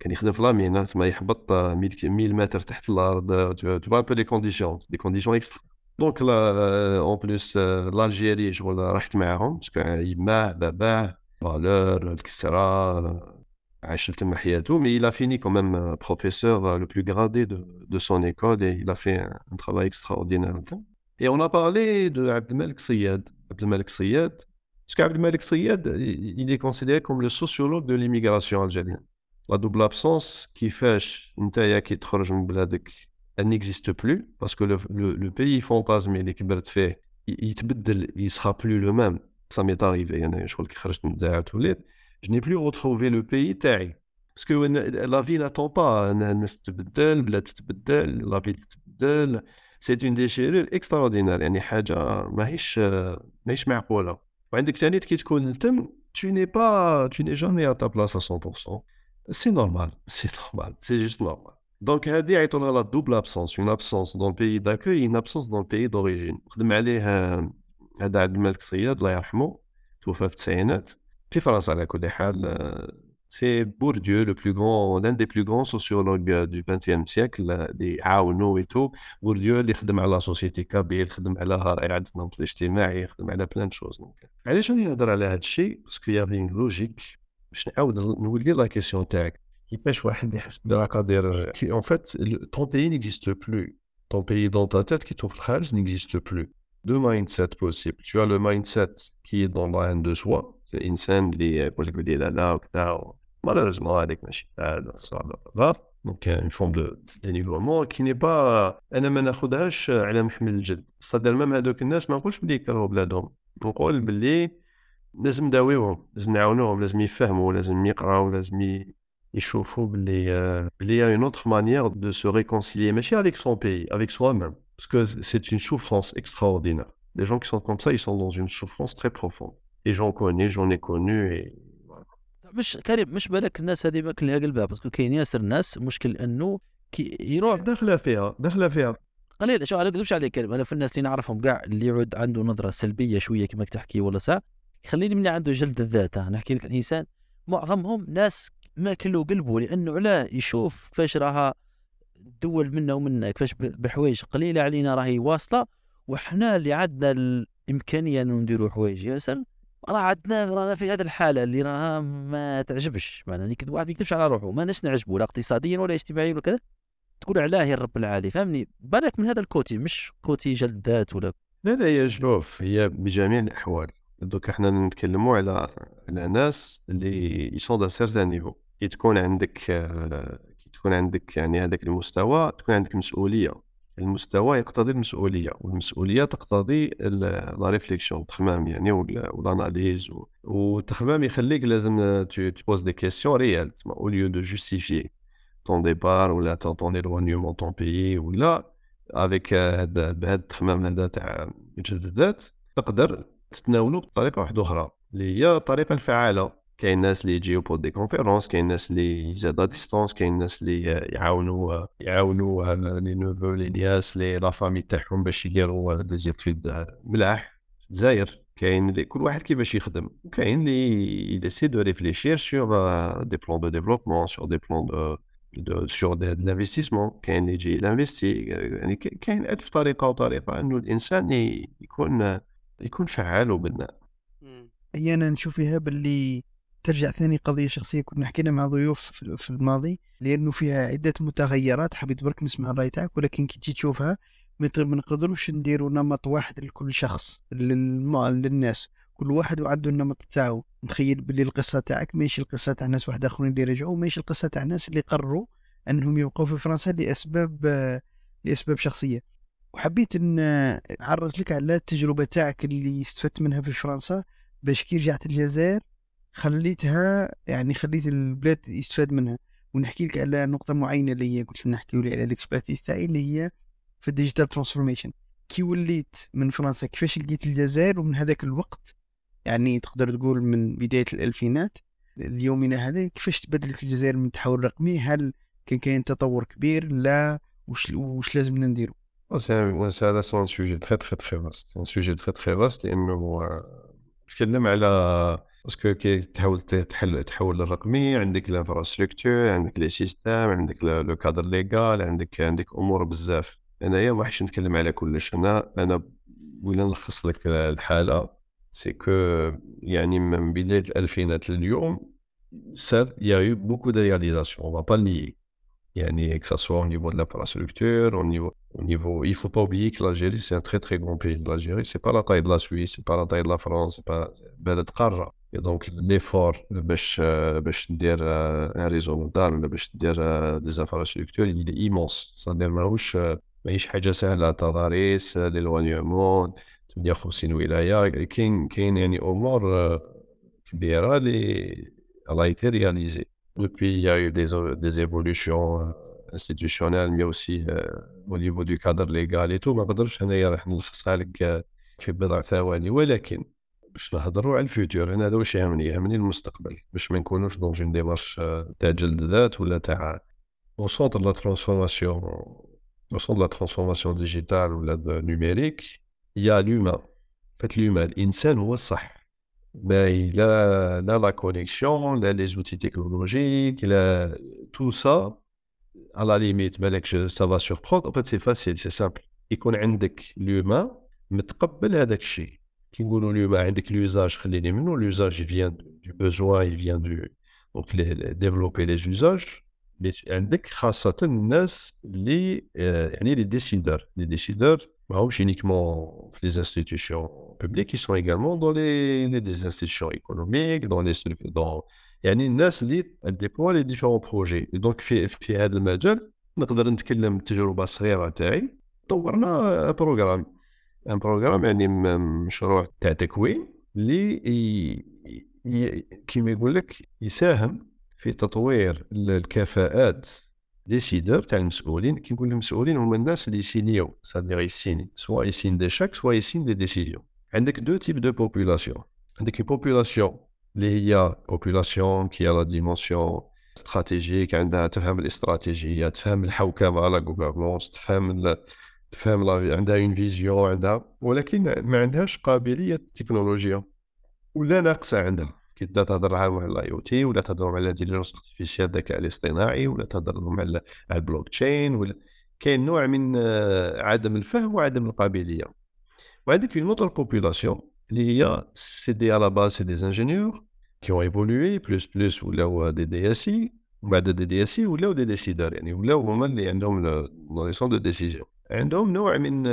S3: كان يخدم في la mine تسمى آه، 1000 1000 متر تحت الأرض tu vois les conditions des conditions extra donc en plus l'Algérie شغل رحت معاهم parce que يماه باباه فالور الكسرى mais il a fini quand même euh, professeur euh, le plus gradé de, de son école et il a fait un, travail extraordinaire. Et on a parlé de Abdelmalek Sayed. Abdelmalek Sayed, parce qu'Abdelmalek Sayed, il est considéré comme le sociologue de l'immigration algérienne. La double absence qui fait une taille qui elle n'existe plus parce que le, le, le pays fantasme et fait, il ne sera plus le même. Ça m'est arrivé, je crois que je suis je n'ai plus retrouvé le pays تاعي parce que la vie n'attend pas الناس تتبدل بلاد تتبدل la vie تتبدل c'est une déchirure extraordinaire يعني حاجة ماهيش ماهيش معقولة وعندك ثاني كي تكون تم tu n'es pas tu n'es jamais à ta place à 100% c'est normal c'est normal c'est juste normal donc هذه يعيطوا لها la double absence une absence dans le pays d'accueil et une absence dans le pays d'origine خدم عليه آه، هذا عبد الملك الصياد الله يرحمه توفى في التسعينات في فرنسا على كل حال آه، c'est Bourdieu, le plus grand, l'un des plus grands sociologues euh, du XXe siècle, euh, اللي عاونوا et tout. Bourdieu اللي خدم على سوسيتي كابيل، خدم على إعادة النمط الاجتماعي، خدم على بلان شوز. دونك علاش راني نهضر على هذا الشيء؟ باسكو يافي اون لوجيك باش نعاود نولي لا كيسيون تاعك كيفاش واحد يحس بلي راك قادر en fait le- ton pays n'existe plus ton pays dans ta tête qui trouve le kharj n'existe plus deux mindsets possibles tu as le mindset qui est dans la haine de soi c'est انسان اللي يقول لك بدي لا لا وكذا malheureusement هذيك ماشي هذا صعب غلط donc une forme de dénigrement qui n'est pas انا ما ناخذهاش على محمل الجد صدر مام هذوك الناس ما نقولش بلي يكرهوا بلادهم نقول باللي لازم نداويوهم لازم نعاونوهم لازم يفهموا لازم يقراوا لازم ي- يشوفوا باللي آه، باللي y a une autre manière de se réconcilier ماشي avec son pays avec soi-même parce que c'est une souffrance extraordinaire les gens qui sont comme ça ils sont dans une souffrance très profonde Connais j'en ai connu et voilà.
S1: مش كريم مش بالك الناس هذه ماكل لها قلبها parce que كاين ياسر ناس مشكل إنه كي يروح
S3: داخله فيها داخله فيها.
S1: قليل شو أنا نكذبش عليك كريم؟ أنا في الناس اللي نعرفهم كاع اللي يعود عنده نظرة سلبية شوية كما تحكي ولا ساعه يخليني من اللي عنده جلد الذات. نحكي لك الإنسان معظمهم ناس ماكل له قلبه لأنه علاه يشوف كيفاش راها الدول منا ومنا كيفاش بحوايج قليلة علينا راهي واصلة وحنا اللي عندنا الإمكانية إنه نديروا حوايج. ياسر؟ راه عندنا رانا في هذه الحالة اللي راها ما تعجبش. معناها يكذب واحد ما يكذبش على روحه ما ناش نعجبه لا اقتصاديا ولا اجتماعيا ولا كذا تقول علاه يا الرب العالي. فهمني؟ بالك من هذا ال côté مش côté جلد ذات ولا
S3: لا لا هي شوف هي بجميع الأحوال. دوك إحنا نتكلموا على على ناس اللي ils sont dans certain niveau كي تكون عندك كي تكون عندك يعني هذاك المستوى تكون عندك مسؤولية. المستوى يقتضي المسؤولية والمسؤولية تقتضي la réflexion التخمام يعني وال- و l'analyse والتخمام يخليك لازم ت pose des questions réelles au lieu de justifier ton départ ولا éloignement de ton pays ولا avec هذا بهذا التخمام هذا تاع الذات تقدر تتناولو بطريقة واحدة أخرى اللي هي الطريقة الفعالة. كاين ناس اللي يجيو pour des conférences كاين ناس اللي ils aident à distance كاين ناس اللي يعاونوا يعاونوا les neveux les nièces les la famille تاعهم باش يديروا des études ملاح في الجزائر. كاين اللي كل واحد كيفاش يخدم. وكاين اللي ي décide de réfléchir sur des plans de développement sur des plans de de sur des l'investissement كاين اللي يجي ل investir يعني كاين ألف طريقة وطريقة. إنه الإنسان يكون يكون فعال وبناء.
S2: أحيانا نشوف فيها باللي ترجع ثاني قضية شخصية كنا حكينا مع ضيوف في الماضي لأنه فيها عدة متغيرات حبيت برك نسمع الرأي تاعك ولكن كي تجي تشوفها ما نقدروش نديروا نمط واحد لكل شخص للناس. كل واحد وعنده النمط تاعو. نتخيل باللي القصة تاعك ماشي القصة تاع ناس واحد آخرين اللي رجعوا ماشي القصة تاع ناس اللي قرروا أنهم يبقوا في فرنسا لأسباب لأسباب شخصية. وحبيت أن أعرض لك على التجربة تاعك اللي استفدت منها في فرنسا باش كي رجعت الجزائر خليتها يعني خليت البلاد يستفاد منها. ونحكي لك على نقطة معينة اللي هي قلت نحكي لي على ال expertise تاعي اللي هي في ال digital transformation كي وليت من فرنسا كيفاش لقيت الجزائر؟ ومن هذاك الوقت يعني تقدر تقول من بداية الألفينات اليومنا هذا كيفاش تبدلت الجزائر من التحول الرقمي؟ هل كان كاين تطور كبير؟ لا. وش, وش لازم نديرو؟
S3: هذا c'est un sujet très très très vaste sujet très très vaste لأنه نتكلم على parce que كي تحاول تحل تحول للرقمي عندك ال infrastructure عندك les systèmes عندك le cadre légal عندك عندك أمور بزاف. أنايا ما حش نتكلم على كلش. أنا أنا ولا نلخص لك الحالة c'est que يعني من بداية الألفينات لليوم ça y a eu beaucoup de réalisations on peut pas nier Yani, que ça soit au niveau de l'infrastructure, au niveau, au niveau... Il faut pas oublier que l'Algérie, c'est un très très grand pays. L'Algérie, ce n'est pas la taille de la Suisse, ce n'est pas la taille de la France, c'est pas donc, l'effort باش باش ندير un réseau mondial ولا باش des infrastructures, il est immense. C'est-à-dire ماهوش ماهيش حاجة سهلة تضاريس ليلوانيومون 58 ولاية كاين كاين يعني أمور كبيرة اللي a été réalisée. Depuis, il y a eu des, des évolutions institutionnelles, mais aussi au niveau du cadre légal et tout. ما نلخصها لك في بضع ثواني ولكن باش نهضروا على ال future أنا هذا واش يهمني؟ يهمني المستقبل باش ما نكونوش dans une démarche تاع جلد ذات ولا تاع on centre la transformation on centre la transformation digitale ولا numérique y a l'humain فات l'humain الانسان هو الصح باي la la la connexion la les outils technologiques là tout ça à la limite بالك ça va surprendre فات c'est facile c'est simple يكون عندك l'humain متقبل هذاك الشيء كي نقولوا اليوم عندك l'usage خليني منه vient du besoin il vient du donc les, développer les usages عندك خاصة الناس اللي يعني les décideurs les décideurs ماهوش uniquement les institutions publiques ils sont également dans les, les institutions économiques dans les dans يعني الناس اللي déploient les différents projets donc في في هذا المجال نقدر نتكلم التجربه الصغيره تاعي طورنا programme un programme يعني مشروع تاع تكوين اللي كيما يقول لك يساهم في تطوير الكفاءات décideurs تاع المسؤولين. كي نقول المسؤولين هما الناس اللي يسينيو c'est-à-dire يسيني soit ي signe des chèques soit ي signe des décisions. عندك deux types de population عندك ال population اللي هي population qui la dimension stratégique عندها تفهم الاستراتيجية تفهم الحوكمة la gouvernance تفهم تفهم عندها une vision عندها ولكن ما عندهاش قابلية التكنولوجيا ولا ناقصة عندها. كي تبدا تهضر معاهم على ال IOT ولا تهضر على l'intelligence artificielle الذكاء الاصطناعي ولا تهضر على البلوك تشين ولا كاين نوع من عدم الفهم وعدم القابلية. وعندك une autre population اللي هي c'est des à la base c'est des ingénieurs qui ont évolué plus plus ولاو des DSI وبعد des DSI ولاو des décideurs يعني ولاو هما اللي عندهم centre de décision عندهم نوع من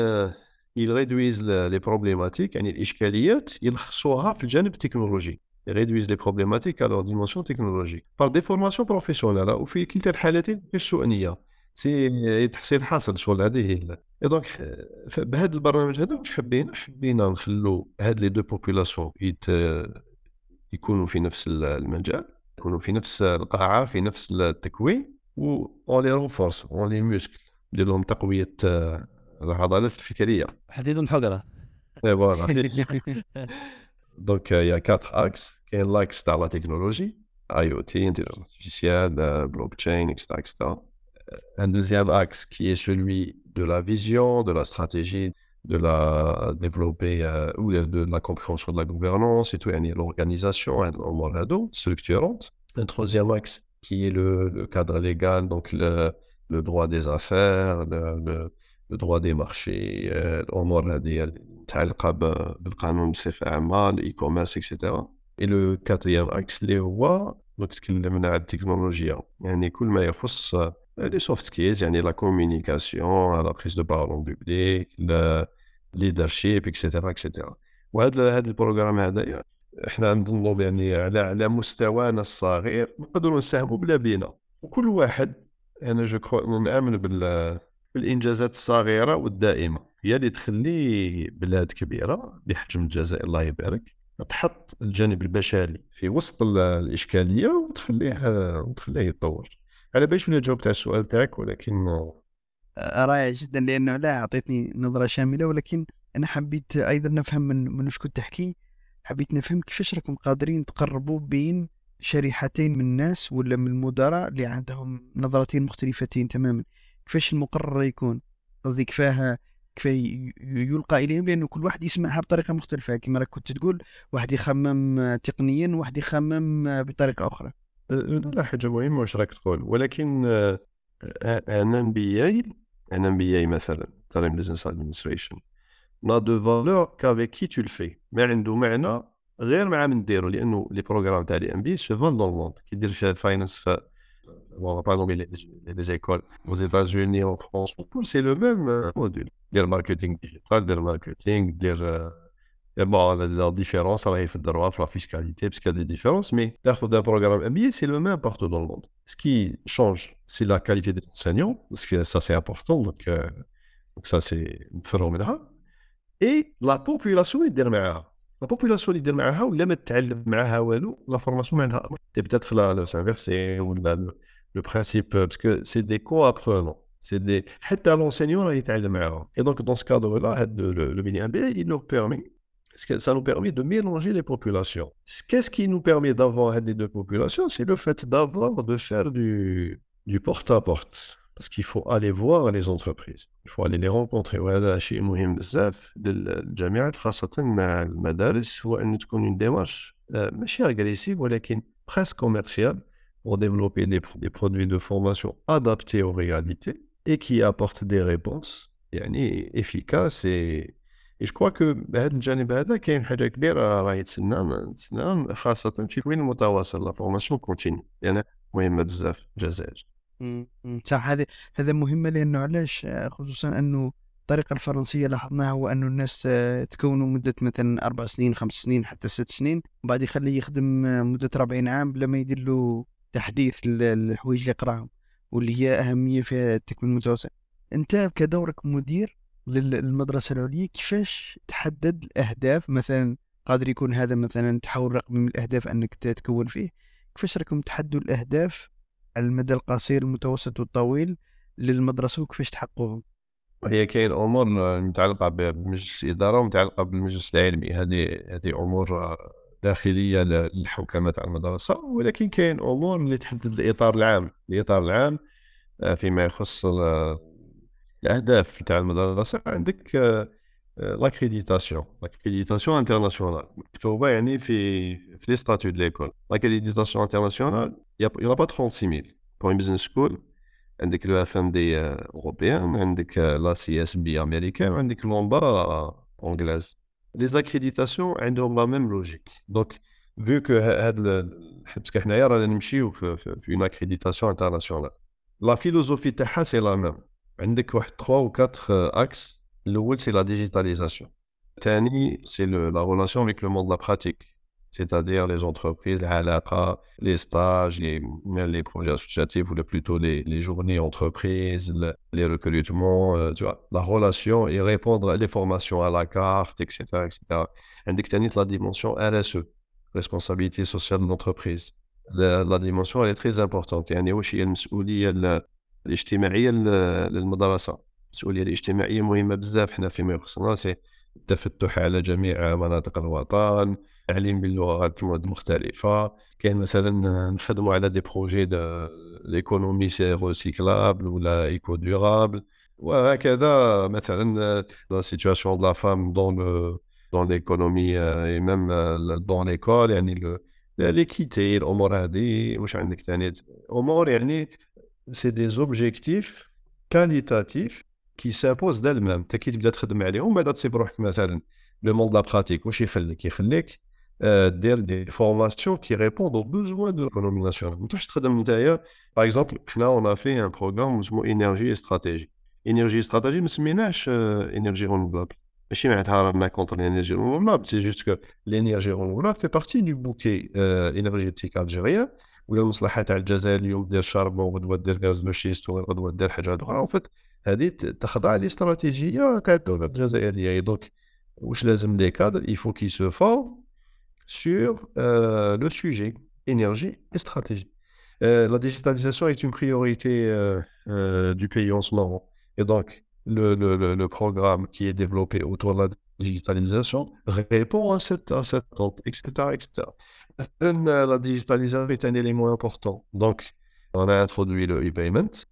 S3: ي réduisent les problématiques يعني الإشكاليات يلخصوها في الجانب التكنولوجي. Les problématiques à leur dimension technologique. Par déformation professionnelle وفي كلتا الحالتين غير سوء نيه c'est تحصيل حاصل شغل هذه هي donc بهذا البرنامج هذا واش حبينا؟ حبينا نخلو هاد les deux populations يكونوا في نفس المجال يكونوا في نفس القاعة في نفس التكوين و اون لي رونفورس اون لي موسكل ندير لهم تقويه العضلات الفكريه
S1: حديد حقره
S3: اي فوالا Donc, euh, il y a quatre axes. Il y a l'axe dans la technologie, IoT, intelligence artificielle, euh, blockchain, etc., etc. Euh, Un deuxième axe qui est celui de la vision, de la stratégie, de la développer euh, ou de, de la compréhension de la gouvernance et tout, يعني l'organisation, hein, الأمور هادو, structurante. Un troisième axe qui est le, le cadre légal, donc le, le droit des affaires, le, le, le droit des marchés, euh, الأمور هذه متعلقة ب- بالقانون بصفة عامة, الإي-كوميرس, etc. Et le quatrième axe اللي هو دونك تكلمنا على التكنولوجيا يعني كل ما يخص les soft skills يعني la communication, la prise de parole en public, leadership et cetera et cetera وهذا هذا ال programme هذايا إحنا نظنوا يعني على على مستوانا الصغير نقدروا نساهموا بلا بينا وكل واحد أنا je crois نآمن بال بالإنجازات الصغيرة والدائمة. هي اللي تخلي بلاد كبيرة بحجم الجزائر الله يبارك تحط الجانب البشري في وسط ال- الإشكالية وتخليه وتخليه يتطور. على بالي شنو جاوبت على السؤال تاعك؟ ولكن
S2: رائع جدا لأنه لا أعطيتني نظرة شاملة ولكن أنا حبيت أيضا نفهم من من وش كنت تحكي. حبيت نفهم كيفاش راكم قادرين تقربوا بين شريحتين من الناس ولا من المدراء اللي عندهم نظرتين مختلفتين تماما؟ كيفاش المقرر يكون؟ قصدي كفاه كفاه ي- يلقى إليهم؟ لأنه كل واحد يسمعها بطريقة مختلفة. كما راك كنت تقول واحد يخمم تقنيا وواحد يخمم بطريقة أخرى.
S3: لا حاجة مهمة واش راك تقول؟ ولكن آه، ان ام بي أي ان ام بي أي مثلا ترى business administration de valeur qu'avec qui tu le fais. ما عنده معنى غير مع من ديرو لانه لي بروغرام تاع لي ام بي سو فون دون الموند كي دير فيها الفاينانس ف bon, par exemple, les, les écoles aux États-Unis, en France, c'est le même euh, module. Dire marketing digital, dire marketing, dire. euh, et bon, la, la différence, ça va être de droit, la fiscalité, parce qu'il y a des différences, mais l'offre d'un programme MBA, c'est le même partout dans le monde. Ce qui change, c'est la qualité des enseignants, parce que ça, c'est important, donc, euh, donc ça, c'est phénoménal. Et la population يدير معاها La population اللي يدير معاها ولا ما تتعلم معاها والو لا فورماسيون ما عندها c'est peut-être la, la s'inverser ou la, le, le principe euh, parce que c'est des co-apprenants c'est des حتى l'enseignant راه يتعلم معاهم et donc dans ce cadre là هاد le, le, le mini MBA il nous permet parce que ça nous permet de mélanger les populations. Qu'est-ce qui nous permet d'avoir les deux populations C'est le fait d'avoir, de faire du, du porte-à-porte. Parce qu'il faut aller voir les entreprises. Il faut aller les rencontrer. وهذا شيء مهم بزاف للجامعات خاصة مع المدارس هو أن تكون une démarche euh, ماشي agressive ولكن presque commerciale pour développer des, des produits de formation adaptés aux réalités et qui apportent des réponses يعني efficaces et Et je crois que بهذا الجانب هذا كاين حاجه كبيره راهي تسنى تسنى خاصه في التكوين المتواصل لا فورماسيون كونتيني لان مهمه بزاف في الجزائر
S2: مم. مم. صح هذا هذا مهمة لأنه علاش خصوصا أنه الطريقة الفرنسية لاحظناها هو أنه الناس تكونوا مدة مثلا أربع سنين خمس سنين حتى ست سنين وبعد يخليه يخدم مدة 40 عام بلا ما يدير له تحديث لل- للحوايج اللي يقراهم واللي هي أهمية في التكوين المتوسط أنت كدورك مدير لل- للمدرسة العليا كيفاش تحدد الأهداف مثلا قادر يكون هذا مثلا تحول رقمي من الأهداف أنك تتكون فيه كيفاش راكم تحددوا الأهداف المدى القصير المتوسط والطويل للمدرسة وكيفاش تحققوهم
S3: هي كاين أمور متعلقة بمجلس الإدارة ومتعلقة بالمجلس العلمي. هذه هذه أمور داخلية للحوكمه تاع المدرسة. ولكن كاين أمور اللي تحدد الإطار العام. الإطار العام آه، فيما يخص ال- الأهداف تاع المدرسة. عندك l'accréditation, l'accréditation internationale مكتوبة يعني في في les statuts de l'école. l'accréditation internationale, il y en n'a pas 36000 pour une business school عندك l'EFMD européen عندك l'AACSB américain وعندك l'AMBA anglaise les accréditations عندهم la même logique donc vu que هاد ال- parce que حنايا رانا نمشيو في في في une accréditation internationale لا فيلوزوفي تاعها سي لا ميم عندك واحد 3 و 4 إكس الأول سي لا ديجيتاليزاسيون الثاني سي لا ريلاسيون افيك لو موند لا براتيك c'est-à-dire les entreprises, les halakha, les stages, les, les projets associatifs ou le- plutôt les, les journées entreprises, le- les recrutements, euh, tu vois, la relation et répondre à les formations à la carte, etc. etc. عندك تاني la dimension RSE, responsabilité sociale de l'entreprise. La, la dimension elle est très importante يعني واش هي المسؤولية ال- الاجتماعية لل- للمدرسة المسؤولية الاجتماعية مهمة بزاف حنا فيما يخصنا سي التفتح على جميع مناطق الوطن تعليم باللغات المختلفه كاين مثلا نخدموا على des projets de l'économie recyclable ولا éco durable. وهكذا مثلا la situation de la femme dans dans l'économie et même dans l'école يعني l'équité الأمور هذه. واش عندك ثاني امور يعني c'est des objectifs qualitatifs qui s'imposent d'elles-mêmes أنت كي تبدأ تخدم عليهم بعد تصيب روحك مثلا. le monde, la pratique واش يخليك؟ يخليك دير des formations qui répondent aux besoins de l'économie nationale ما تروحش تخدم نتايا par exemple حنا on fait un programme اسمه énergie et stratégie énergie et stratégie ما سميناش énergie renouvelable ماشي معناتها رانا contre ال énergie renouvelable, c'est juste que ال énergie renouvelable fait partie du bouquet énergétique algérien ولا المصلحه تاع الجزائر اليوم دير charbon وغدوه دير gaz de schiste وغدوه دير حاجات أخرى وفات هذه تخضع لاستراتيجيه تاع الدولة الجزائريه donc واش لازم les cadres, il faut qu'ils se forment sur euh, le sujet énergie et stratégie. Euh, la digitalisation est une priorité euh, du pays en ce moment. Et donc, le, le, programme qui est développé autour de la digitalisation répond à cette attente, etc. etc. La digitalisation est un élément important. Donc, on a introduit le e-payment.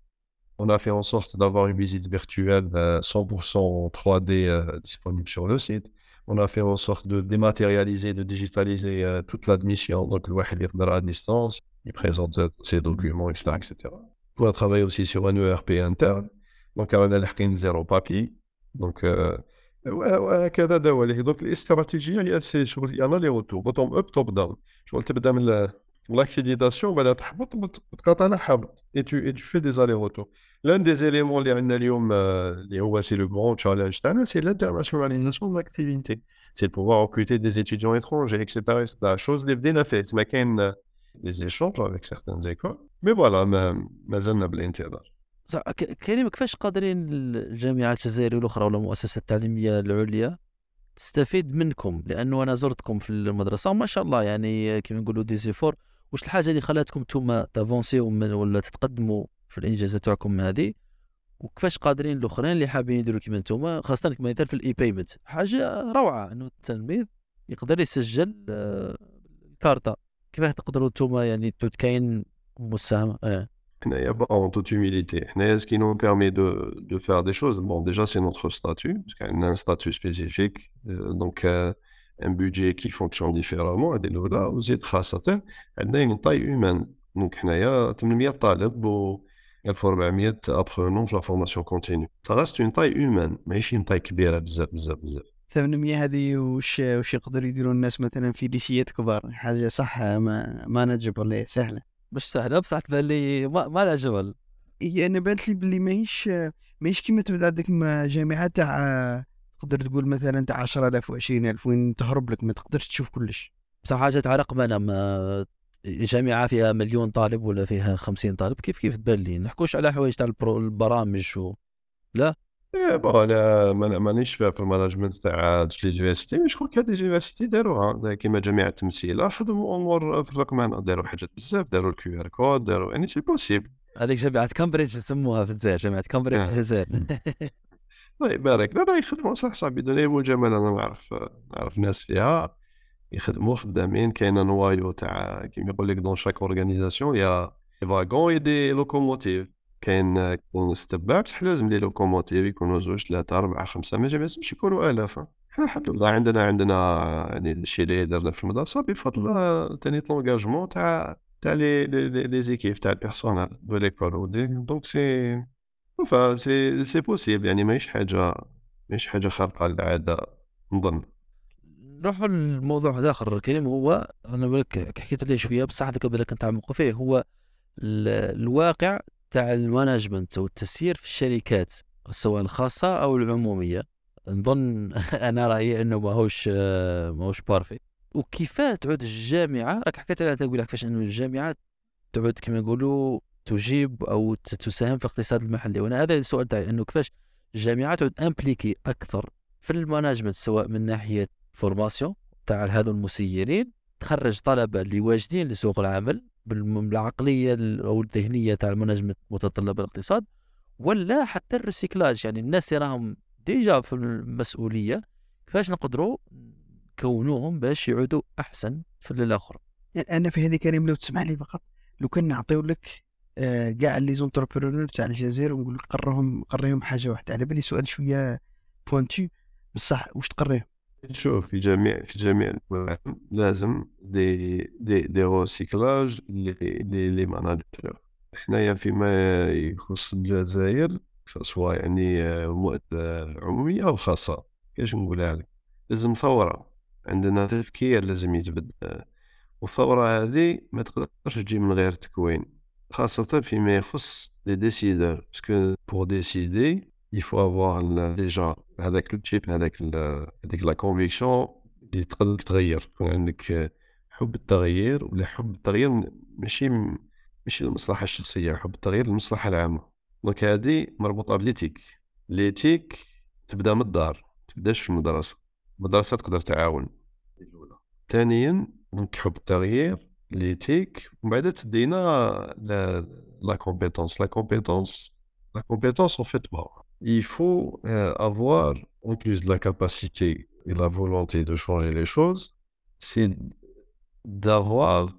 S3: On a fait en sorte d'avoir une visite virtuelle 100% 3D disponible sur le site on a fait en sorte de dématérialiser, de digitaliser euh, toute l'admission. Donc, le Wahid à distance, il présente euh, ses documents, etc., etc. On a travaillé aussi sur un ERP interne. Donc, on a zéro papier. Donc, euh, stratégies, il y a les retours. Bottom up, top down. Je vois le l'accréditation et tu et tu fais des allers-retours. L'un des éléments c'est le grand challenge c'est l'internationalisation de l'activité. C'est de pouvoir recruter des étudiants étrangers etc etc chose اللي بدينا فيه تسمى كاين des échanges avec certaines écoles. Mais voilà ما مازلنا بالانتظار
S1: صح كريم كيفاش قادرين الجامعات الجزائريه الاخرى ولا المؤسسات التعليميه العليا تستفيد منكم لأنه أنا زرتكم في المدرسة وما شاء الله يعني كيما نقولوا ديزيفور واش الحاجة اللي خلاتكم أنتم تافونسيو ولا تتقدموا في الانجازات تاعكم هذه؟ وكيفاش قادرين الأخرين اللي حابين يديروا كيما أنتم خاصة كما مثال في الاي بيمنت حاجة روعة إنه التلميذ يقدر يسجل الكارتا كيفاش تقدروا أنتم يعني كاين مساهمه آه.
S3: En toute humilité. Ce qui nous permet de, de faire des choses, bon, déjà, c'est notre statut, parce qu'on a un. Euh, euh, un budget qui fonctionne différemment هذه الاولى وزيد خاصه عندنا une taille humaine. donc حنايا 800 طالب و 1400 apprenants في la formation continue, ça reste une taille humaine ماشي une taille كبيرة بزاف بزاف بزاف.
S2: 800 هذه وش وش يقدروا يديروا الناس مثلا في ليسيات كبار؟ حاجة صح ما ما نجبر سهلة.
S1: مش سهلة بصح تبان لي ما, ما لها جبل
S2: هي أنا بانت لي بلي ماهيش ماهيش كيما تبدأ عندك جامعات تاع تقدر تقول مثلا أنت 10000 و20000 وين تهرب لك ما تقدرش تشوف كلش.
S1: بصح حاجة تاع رقم أنا ما جامعه فيها مليون طالب ولا فيها 50 طالب كيف كيف تبان لي؟ نحكوش على حوايج تاع البرامج و... لا؟
S3: إيه بون أنا مانيش في المانجمنت تاع ليجيفرسيتي مي شكون كان ليجيفرسيتي داروها كيما جامعه التمثيل. خدموا أمور في الرقمنه داروا حاجات بزاف داروا الكيو آر كود داروا يعني سي بوسيبل
S1: هذيك جامعة كامبريدج نسموها في الجزائر جامعة كامبريدج في الجزائر.
S3: الله يبارك لا لا يخدموا صح صح بدون أي مجاملة أنا نعرف نعرف ناس فيها يخدموا خدامين. كاين نوايو تاع كيما يقول لك دون شاك اورغانيزاسيون يا فاغون دي لوكوموتيف كاين كاين ستبات بصح لازم لي لوكوموتيف يكونوا زوج ثلاثة أربعة خمسة ما لازمش يكونوا آلاف. الحمد لله عندنا عندنا يعني الشيء اللي درنا في المدرسة بفضل تاني لونجاجمون تاع تاع لي لي زيكيف تاع البيرسونال دو ليكول دونك سي enfin سي سي بوسيبل يعني ماهيش حاجة ماهيش حاجة خارقة للعادة نظن.
S1: نروحوا لموضوع آخر كريم هو أنا بالك حكيت عليه شوية بصح هذاك بالك نتعمقوا فيه هو الواقع تاع ال management أو التسيير في الشركات سواء الخاصة أو العمومية. نظن أنا رأيي إنه ماهوش ماهوش parfait. وكيفاه تعود الجامعة؟ راك حكيت تقول لك كيفاش إنه الجامعات تعود كما يقولوا تجيب أو تساهم في الاقتصاد المحلي. وأنا هذا السؤال تاعي إنه كيفاش الجامعات impliquées أكثر في ال management سواء من ناحية formation تاع هذو المسيرين تخرج طلبة اللي واجدين لسوق العمل بالعقلية أو الذهنية تاع ال management متطلب الاقتصاد ولا حتى ال recyclage. يعني الناس اللي راهم déjà في المسؤولية كيفاش نقدروا يكونوهم باش يعودوا أحسن في الاخرى
S2: يعني أنا في هذه كريم لو تسمح لي فقط لو كان نعطيو لك كاع les entrepreneurs تاع الجزائر ونقول لك قرهم قريهم حاجة واحدة. على بالي سؤال شوية pointu بصح واش تقريهم
S3: شوف في جميع في جميع العالم لازم des des des recyclages les les managers حنايا فيما يخص الجزائر سواء يعني آه، مؤسسة عمومية أو خاصة. كيفاش نقولها لك؟ لازم ثورة. عندنا تفكير لازم يتبدل. والثورة هذه ما تقدرش تجي من غير تكوين. خاصة فيما يخص les décideurs parce que pour décider il faut avoir déjà هذاك ال type هذاك هذيك la conviction اللي تقدر تغير يكون عندك حب التغيير ولا حب التغيير ماشي ماشي للمصلحة الشخصية حب التغيير للمصلحة العامة. donc هذه مربوطة ب l'éthique. l'éthique تبدأ من الدار تبدأش في المدرسة. المدرسة تقدر تعاون. ثانيا donc حب التغيير. l'éthique, bah, mais la, la compétence. La compétence, la compétence en fait, bon, il faut euh, avoir, en plus de la capacité et la volonté de changer les choses, c'est d'avoir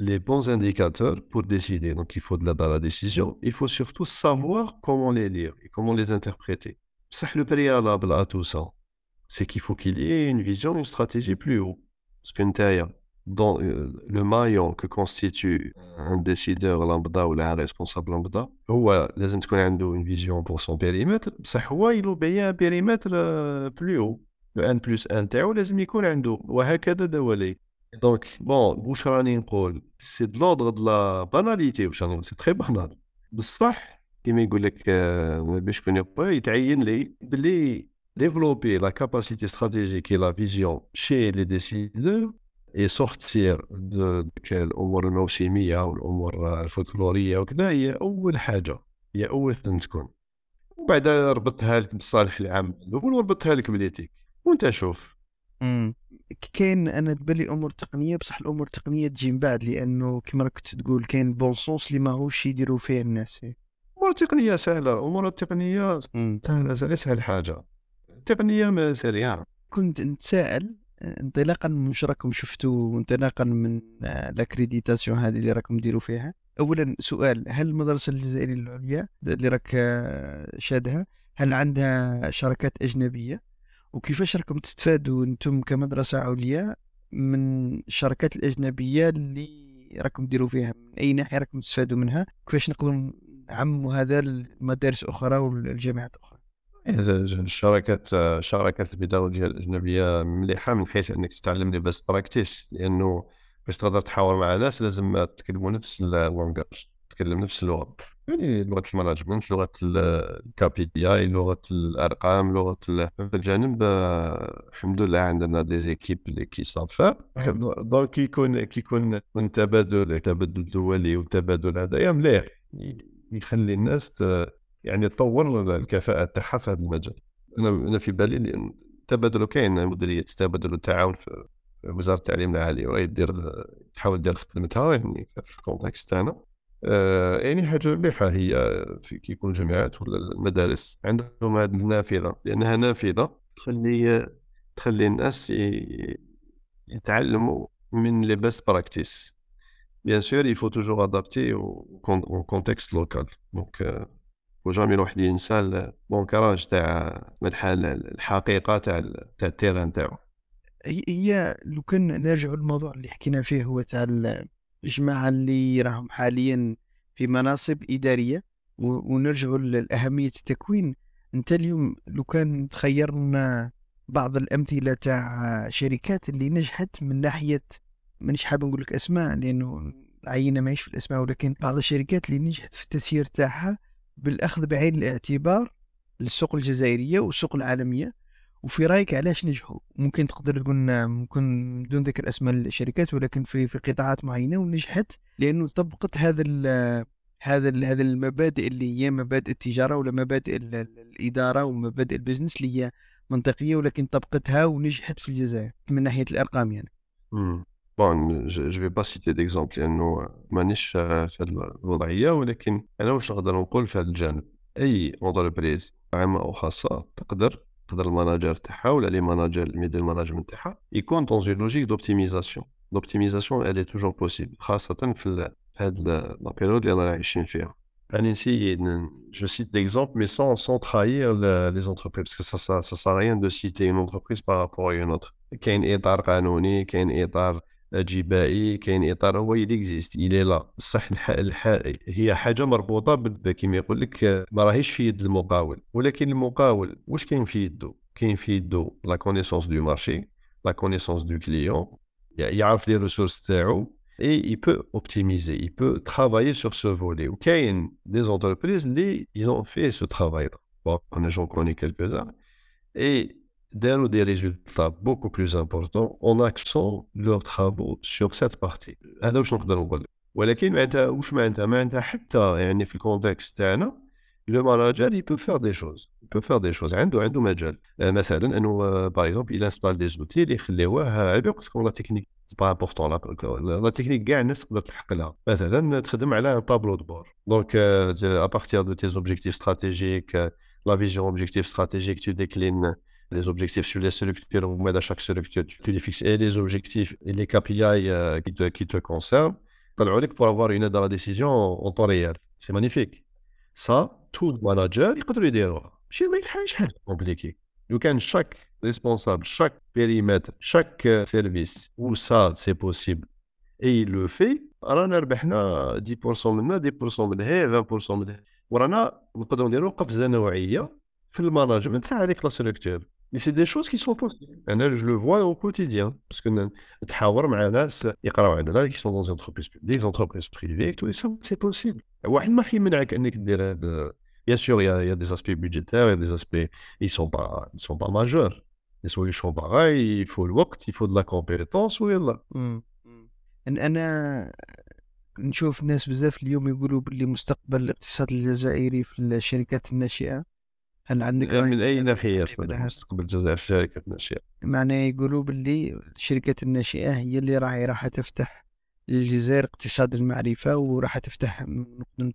S3: les bons indicateurs pour décider. Donc, il faut de la, dans la décision. Il faut surtout savoir comment les lire et comment les interpréter. C'est le préalable à tout ça. C'est qu'il faut qu'il y ait une vision, une stratégie plus haut. Ce qu'une terrière. dans euh, le maillon que constitue un décideur lambda ou un responsable lambda هو لازم تكون عنده une vision pour son périmètre بصح هو يلو un périmètre euh, plus haut le n plus 1 تاعو لازم يكون عنده وهكذا دولي دونك بون واش راني نقول سي د لودغ د لا باناليتي واش راني نقول سي تري بانال بصح كيما يقول لك باش كون يتعين لي بلي développer la capacité stratégique et la vision chez les décideurs sortir de الأمور الموسمية والأمور الفولكلورية وكذا هي أول حاجة هي أول تكون. وبعد ربطها لك بالصالح العام الأول لك ب l'éthique وأنت شوف.
S2: كاين أنا تبالي أمور تقنية بصح الأمور التقنية تجي من بعد لأنه كما راك كنت تقول كاين bon sens اللي ماهوش يديروا فيه الناس.
S3: الأمور التقنيه سهلة الأمور التقنيه سهلة سهل حاجة. التقنيه ما سريعة.
S2: كنت نتساءل انطلاقا من واش راكم شفتوا وانطلاقا من ال accréditation هذه اللي راكم ديروا فيها؟ اولا سؤال هل المدرسة الجزائرية العليا اللي راك شادها هل عندها شركات أجنبية؟ وكيفاش راكم تستفادوا أنتم كمدرسة عليا من الشركات الأجنبية اللي راكم ديروا فيها؟ من أي ناحية راكم تستفادوا منها؟ كيفاش نقدروا نعموا هذا لمدارس أخرى والجامعات أخرى
S3: الشركات الشركات البيداغوجيه الاجنبيه مليحة من حيث أنك تتعلم لي بس براكتيس لأنه باش تقدر تحاور مع ناس لازم تكلموا نفس ال langage تتكلم نفس اللغة. يعني لغة ال management لغة ال KPI لغة الأرقام لغة في الجانب الحمد لله عندنا des équipes اللي qui savent donc كيكون كيكون تبادل التبادل الدولي والتبادل هذايا مليح. يخلي الناس يعني تطور الكفاءة تاعها في هذا المجال. أنا أنا في بالي التبادل كاين مديرية التبادل والتعاون في وزارة التعليم العالي وراهي دير تحاول دير خدمتها يعني في ال contexte تاعنا. آه يعني حاجة مليحة هي في كيكون الجامعات ولا المدارس عندهم هذه النافذة لأنها نافذة تخلي تخلي الناس يتعلموا من les best practices bien sûr il faut toujours adapter au contexte local. و jamais الواحد ينسى ال ancrage تاع الحقيقة تاع تاع التيران تاعو.
S2: هي لو كان نرجع للموضوع اللي حكينا فيه هو تاع الجماعة اللي راهم حاليا في مناصب إدارية ونرجعوا لاهميه التكوين. أنت اليوم لو كان تخيرنا بعض الأمثلة تاع شركات اللي نجحت من ناحية مانيش حاب نقول لك أسماء لأنه عينه ماهيش في الأسماء ولكن بعض الشركات اللي نجحت في التسيير تاعها بالأخذ بعين الاعتبار للسوق الجزائرية والسوق العالمية. وفي رأيك علاش نجحوا؟ ممكن تقدر تقول ممكن بدون ذكر أسماء الشركات ولكن في في قطاعات معينة ونجحت لأنه طبقت هذا هذا ال هذا المبادئ اللي هي مبادئ التجارة ولا مبادئ الإدارة ومبادئ ال business اللي هي منطقية ولكن طبقتها ونجحت في الجزائر من ناحية الأرقام يعني.
S3: bon je vais pas citer d'exemple لأنه مانيش في هذه الوضعيه ولكن أنا واش نقدر نقول في هذا الجانب أي entreprise عامه أو خاصه تقدر يقدر ال manager تاعها ولا les managers ال middle management تاعها يكون dans une logique d'optimisation l'optimisation elle est toujours possible. خاصة في هاد la période اللي رانا عايشين فيها يعني نسيتي je cite d'exemple mais sans, sans trahir le, les entreprises parce que ça, ça, ça sert à rien de citer une entreprise par rapport à une autre. كاين اطار قانوني كاين اطار جبائي كاين إطار où existe. الي لا بصح الح... الح... هي حاجة مربوطة كيما يقول لك ما راهيش في يد المقاول. ولكن المقاول واش كاين في يدو؟ كاين في يدو la connaissance du marché la connaissance du client. يعرف les ressources تاعو et il peut optimiser, il peut travailler sur ce volet. Il y a des entreprises ils ont fait ce travail. Bon, j'en connais dont des résultats beaucoup plus importants en axant leurs travaux sur cette partie. هذا واش نقدر نقول ولكن معناتها واش معناتها معناتها حتى يعني في ال contexte تاعنا le manager il peut faire des choses. Il peut faire des choses. عنده عنده مجال مثلا انه par exemple il installe des outils اللي يخليوه على بالك تكون la technique c'est pas important la technique كاع الناس تقدر تلحق لها مثلا تخدم على un tableau de bord donc à partir de tes objectifs stratégiques لا فيجن اوبجيكتيف ستراتيجيك tu déclines les objectifs sur les structures, ou même à chaque structure, tu les fixes et les objectifs et les KPI euh, qui, te, qui te concernent, pour avoir une aide à la décision en temps réel. C'est magnifique. Ça, tout manager يقدروا يديروها ماشي ما حاجه حاجه كومبليكي لو كان شاك ريسبونسابل شاك بيريمتر شاك سيرفيس و سا سي بوسيبل اي لو في رانا ربحنا 10% منها 10% من هي 20% من هي ورانا نقدروا نديروا قفزه نوعيه في الماناجمنت تاع هذيك لا ستركتور مي سي دي شوز كي سون بوسيبل أنا je le vois au quotidien parce que نتحاور مع ناس يقراو عندنا qui sont dans entreprises publiques entreprises privées tout c'est possible واحد ما حيمنعك انك دير هذا Bien sûr, il y, a, il y, a, des aspects budgétaires, il y a des aspects, ils ne sont, pas, ils sont pas majeurs. Les solutions pareilles, il faut le وقت, il faut de la compétence voilà.
S2: أنا نشوف ناس بزاف اليوم يقولوا باللي مستقبل الاقتصاد الجزائري في الشركات الناشئة هل عندك
S3: من أي ناحية مستقبل الجزائر في الشركات الناشئة؟
S2: معناه يقولوا باللي الشركات الناشئة هي اللي راهي راح تفتح للجزائر اقتصاد المعرفة وراح تفتح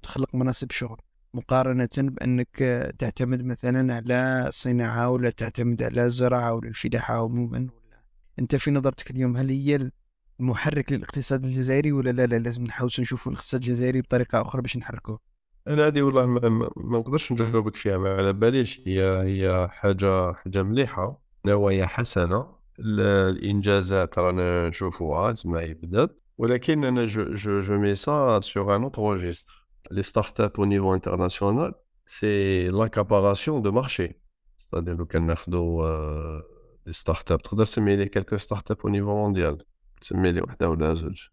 S2: تخلق مناصب شغل. مقارنة بأنك تعتمد مثلا على الصناعة ولا تعتمد على الزراعة ولا الفلاحة عموما ولا أنت في نظرتك اليوم هل هي المحرك للاقتصاد الجزائري ولا لا لا لازم نحاول نشوفوا الاقتصاد الجزائري بطريقة أخرى باش نحركوه
S3: أنا هذه والله ما, نقدرش نجاوبك فيها ما على باليش. هي هي حاجة حاجة مليحة نوايا حسنة. الإنجازات رانا نشوفوها تسمى بدات. ولكن أنا je je je mets ça sur un autre registre les startups au niveau international, c'est l'accaparation de marché. C'est-à-dire que nous euh, les startups, تقدر تسمي لي quelques startups au niveau mondial. تسمي لي وحده ولا زوج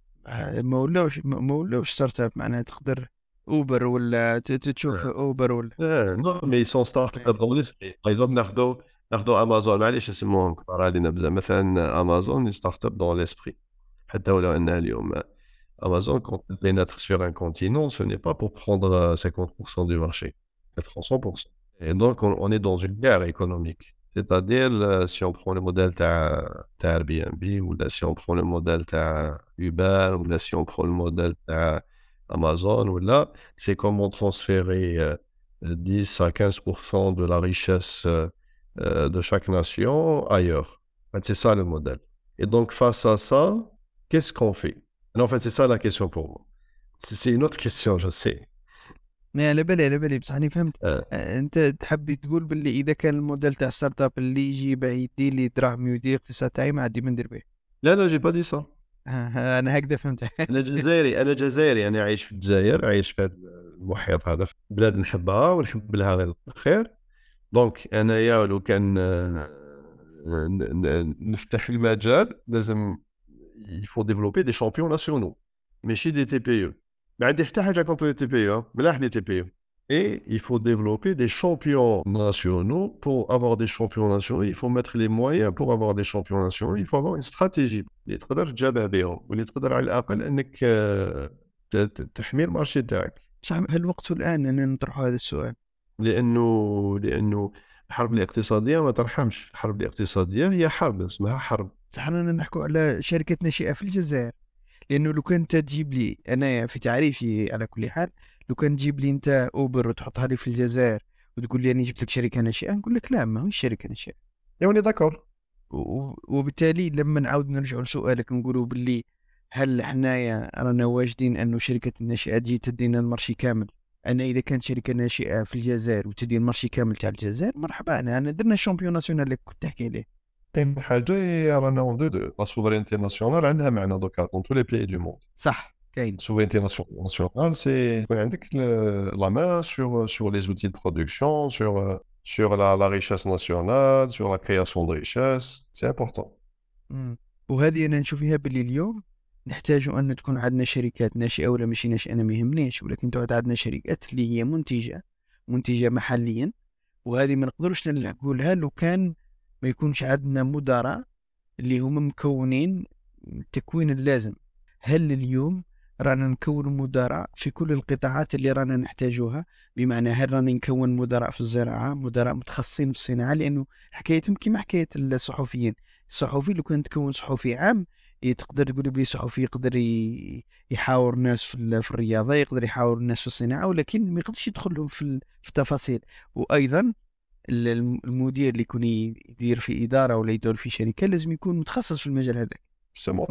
S2: ما ولاوش ما ولاوش startup معناها تقدر اوبر ولا تشوف اوبر ولا
S3: نو مي سون ستارت اب دون ليسبري باغ ناخذوا ناخذوا امازون معليش نسموهم كبار علينا بزاف مثلا امازون ستارت اب دون ليسبري حتى ولو انها اليوم Amazon, quand elle pénètre sur un continent, ce n'est pas pour prendre 50% du marché, elle prend 100%. Et donc, on, on est dans une guerre économique. C'est-à-dire, si on prend le modèle de Airbnb, ou là, si on prend le modèle de Uber, ou là, si on prend le modèle d'Amazon, ou là, c'est comment transférer euh, 10 à 15% de la richesse euh, de chaque nation ailleurs. En fait, c'est ça le modèle. Et donc, face à ça, qu'est-ce qu'on fait en fait, c'est ça la question pour moi. C'est une autre question, je sais.
S2: ما على بالي على بالي بصح انا فهمت آه. انت تحبي تقول باللي اذا كان الموديل تاع ستارت اب اللي يجي يدير لي دراهمي ويدير الاقتصاد تاعي ما عندي ما ندير به
S3: لا لا جي با دي سا
S2: أنا هكذا فهمت
S3: أنا جزائري أنا جزائري أنا عايش في الجزائر عايش في المحيط هذا في بلاد نحبها ونحب لها غير الخير دونك انايا لو كان نفتح المجال لازم il faut développer des champions nationaux, mais chez des TPE. Mais des contre les TPE, hein. mais là, les TPE. Et il faut développer des champions nationaux. Pour avoir des champions nationaux, il faut mettre les moyens pour avoir des champions nationaux. Il faut avoir une stratégie. اللي تقدر تجابه بهم واللي تقدر على الاقل انك تحمي المارشي تاعك.
S2: صح هل الوقت الآن أن نطرح هذا السؤال؟
S3: لأنه لأنه الحرب الاقتصادية ما ترحمش، الحرب الاقتصادية هي حرب اسمها حرب.
S2: حنا نحكوا على شركة ناشئة في الجزائر لأنه لو كان تجيب لي أنا في تعريفي على كل حال لو كان تجيب لي أنت أوبر وتحطها لي في الجزائر وتقول لي أنا جبت لك شركه ناشئه نقول لك لا ما هو شركه ناشئه
S3: يعني
S2: d'accord وبالتالي لما نعاود نرجعوا لسؤالك نقولوا باللي هل حنايا رانا واجدين أنه شركة الناشئة تجي تدينا ال marché كامل؟ أنا إذا كانت شركة ناشئة في الجزائر وتدي ال marché كامل تاع الجزائر مرحبا أنا أنا درنا ال champion national اللي كنت تحكي عليه.
S3: كاين حاجة رانا on, de, de la souveraineté nationale عندها معنى donc, dans tous les pays du monde
S2: صح. كاين
S3: nation- nationale, c'est يكون عندك sur, sur les outils de production, sur, euh, sur la, la richesse nationale, sur la création de richesse. C'est important.
S2: مم. وهذه أنا نشوف فيها باللي اليوم نحتاج أن تكون عندنا شركات ناشئه ولا ماشي ناشئه أنا ما يهمنيش ولكن تعود عندنا شركات اللي هي منتجة منتجة محليا وهذه ما نقدرش نقولها لو كان ما يكونش عندنا مدراء اللي هم مكونين التكوين اللازم هل اليوم رانا نكون مدراء في كل القطاعات اللي رانا نحتاجوها بمعنى هل رانا نكون مدراء في الزراعه مدراء متخصصين في الصناعه لأنه حكايتهم كيما حكايه الصحفيين الصحفي لو كان تكون صحفي عام تقدر تقول بلي صحفي يقدر يحاور الناس في, ال- في الرياضه يقدر يحاور الناس في الصناعه ولكن ما يقدرش يدخل لهم في, ال- في التفاصيل وأيضا ال- الم- المدير اللي يكون يدير في اداره ولا يدير في شركه لازم يكون متخصص في المجال هذاك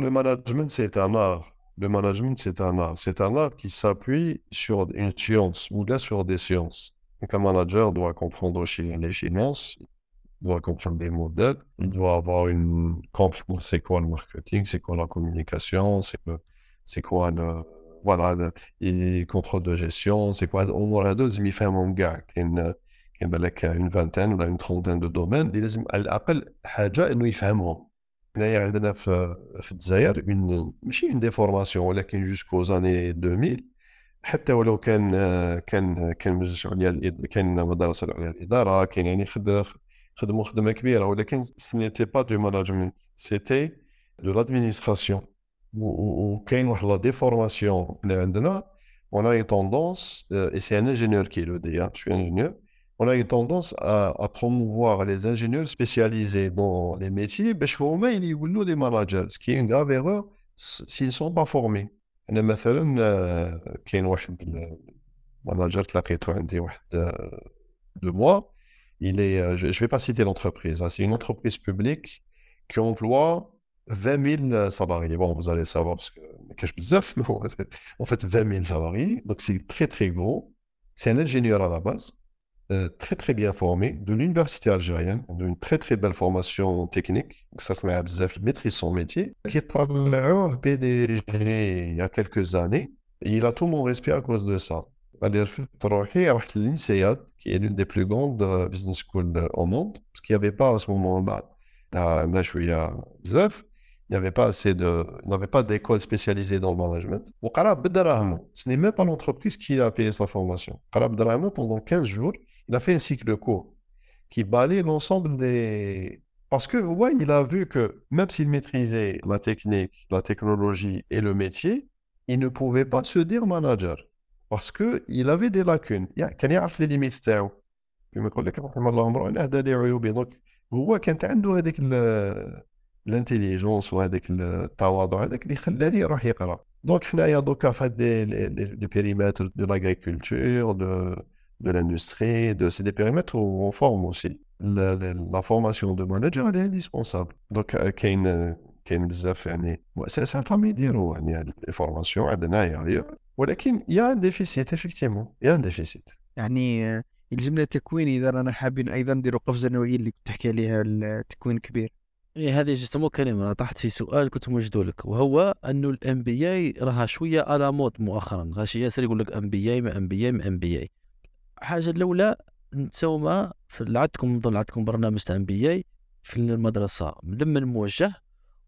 S3: le management, c'est un art. Le management, c'est un art. C'est un art qui s'appuie sur une science ou là sur des sciences. Donc, un manager doit comprendre aussi les finances, il doit comprendre des modèles, il doit avoir une comprendre c'est quoi le marketing, c'est quoi la communication, c'est que- c'est quoi le, voilà, le, et contrôle de gestion, c'est quoi, au moins là, deux, il fait mon gars, qui a une vingtaine ou une trentaine de domaines, il لازم على الأقل حاجة إنه يفهمهم. حنايا عندنا في في الجزائر اون ماشي اون ديفورماسيون ولكن جوسكو زاني 2000 حتى ولو كان كان كان مجلس عليا كان مدرسه عليا الاداره كاين يعني خد خدموا خدمه كبيره ولكن سنيتي با دو ماناجمنت سيتي دو لادمينستراسيون وكاين واحد لا ديفورماسيون اللي عندنا euh, et c'est un ingénieur qui le dit, hein, je suis ingénieur, on a une tendance à, à promouvoir les ingénieurs spécialisés dans les métiers, باش هما اللي يولوا des managers, ce qui est une grave erreur s- s'ils ne sont pas formés. أنا مثلا آه، كاين واحد المانجر تلاقيته عندي واحد de moi, il est, euh, je ne vais pas citer l'entreprise, hein, c'est une entreprise publique qui emploie 20 000 salariés. Bon, vous allez savoir parce que cache bzaf, mais bon, c'est- en fait 20 000 salariés, donc c'est très très gros. C'est un ingénieur à la base, Euh, très très bien formé de l'université algérienne, d'une très très belle formation technique, ça maîtrise son métier, qui est le PDG il y a quelques années, et il a tout mon respect à cause de ça. l'INSEAD, qui est l'une des plus grandes euh, business schools euh, au monde, parce qu'il n'y avait pas à ce moment-là, il n'y avait pas assez de, il n'avait pas d'école spécialisée dans le management. Ce n'est même pas l'entreprise qui a payé sa formation. Pendant 15 jours, il a fait un cycle court qui balaye l'ensemble des parce que ouais il a vu que même s'il maîtrisait la technique la technologie et le métier il ne pouvait pas se dire manager parce que il avait des lacunes يعني كان يعرف لي ليميت تاعو كما يقول لك رحم الله امرؤ هذا لي عيوبي دونك هو كانت عنده هذيك ال- الانتيليجونس وهذاك التواضع هذاك اللي خلاه يروح يقرا دونك حنايا دوكا في هاد لي بيريمتر دو لاغريكولتور دو de l'industrie, de, c'est des périmètres où on forme aussi. La, la, la formation de manager, elle est indispensable. Donc, euh, كاين كاين بزاف يعني مؤسسات راهم يديروا يعني ال formation عندنا هي ولكن y a un déficit, effectivement y a
S2: un déficit يعني يلزمنا تكوين إذا رانا حابين أيضا نديروا قفزه نوعيه اللي كنت تحكي عليها التكوين الكبير
S1: إيه هذه justement كريم أنا طحت في سؤال كنت موجده لك وهو انه ال MBA راها شوية على مود مؤخرا غاشي ياسر يقول لك ام BA ما ام بي اي ما ام بي اي حاجة الأولى نتوما عندكم نظن عندكم برنامج تاع بي اي في المدرسة لمن موجه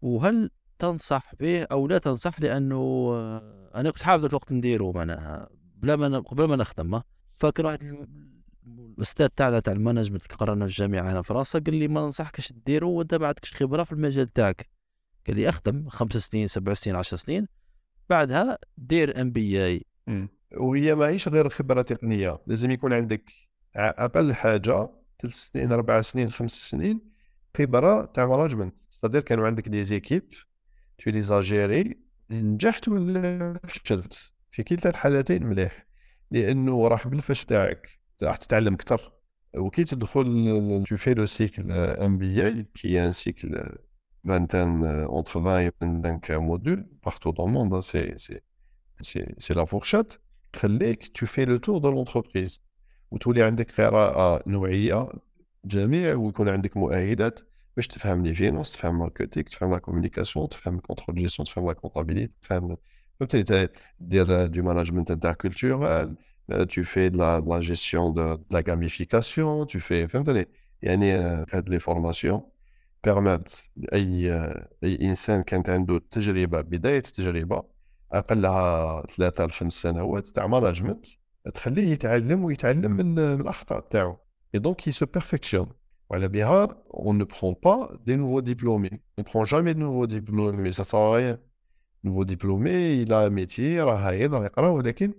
S1: وهل تنصح به أو لا تنصح؟ لأنه آه، أنا كنت حابب الوقت نديرو معناها بلا ما قبل ما نخدم. فكان واحد الأستاذ تاعنا تاع ال management اللي قرانا في الجامعة هنا في راسه قال لي ما ننصحكش ديرو وأنت ما عندكش خبرة في المجال تاعك. قال لي أخدم خمس سنين سبع سنين عشر سنين بعدها دير MBA
S3: وهي ماهيش غير خبره تقنيه لازم يكون عندك أقل حاجة ثلاث سنين أربع سنين خمس سنين خبرة تاع management, c'est-à-dire كانوا عندك des équipes, tu les gérais نجحت ولا فشلت؟ في كلتا الحالتين مليح. لأنه راح بالفش تاعك راح تتعلم أكثر. وكي تدخل le cycle euh, MBA qui est un cycle euh, vingtaine euh, entre 20 et 25 modules partout dans le monde. Hein, c'est la تخليك tu fais le tour de l'entreprise. وتولي عندك قراءة نوعية جميع ويكون عندك مؤهلات باش تفهم لي finance تفهم marketing تفهم la communication تفهم ال contrôle gestion تفهم la comptabilité تفهم فهمتني؟ دير du management interculturel tu fais de la, de la gestion de, de, la gamification, tu fais, فهمتني؟ يعني هاد les formations permettent أي أي إنسان كانت عنده تجربة بداية تجربة اقلها ثلاثة لخمس سنوات تاع management تخليه يتعلم ويتعلم من, من الاخطاء تاعو et donc il se perfectionne وعلى بها nouveaux diplômés on prend jamais de nouveaux diplômés ça sert à rien nouveau diplômé il a un métier راه هايل راه يقرا ولكن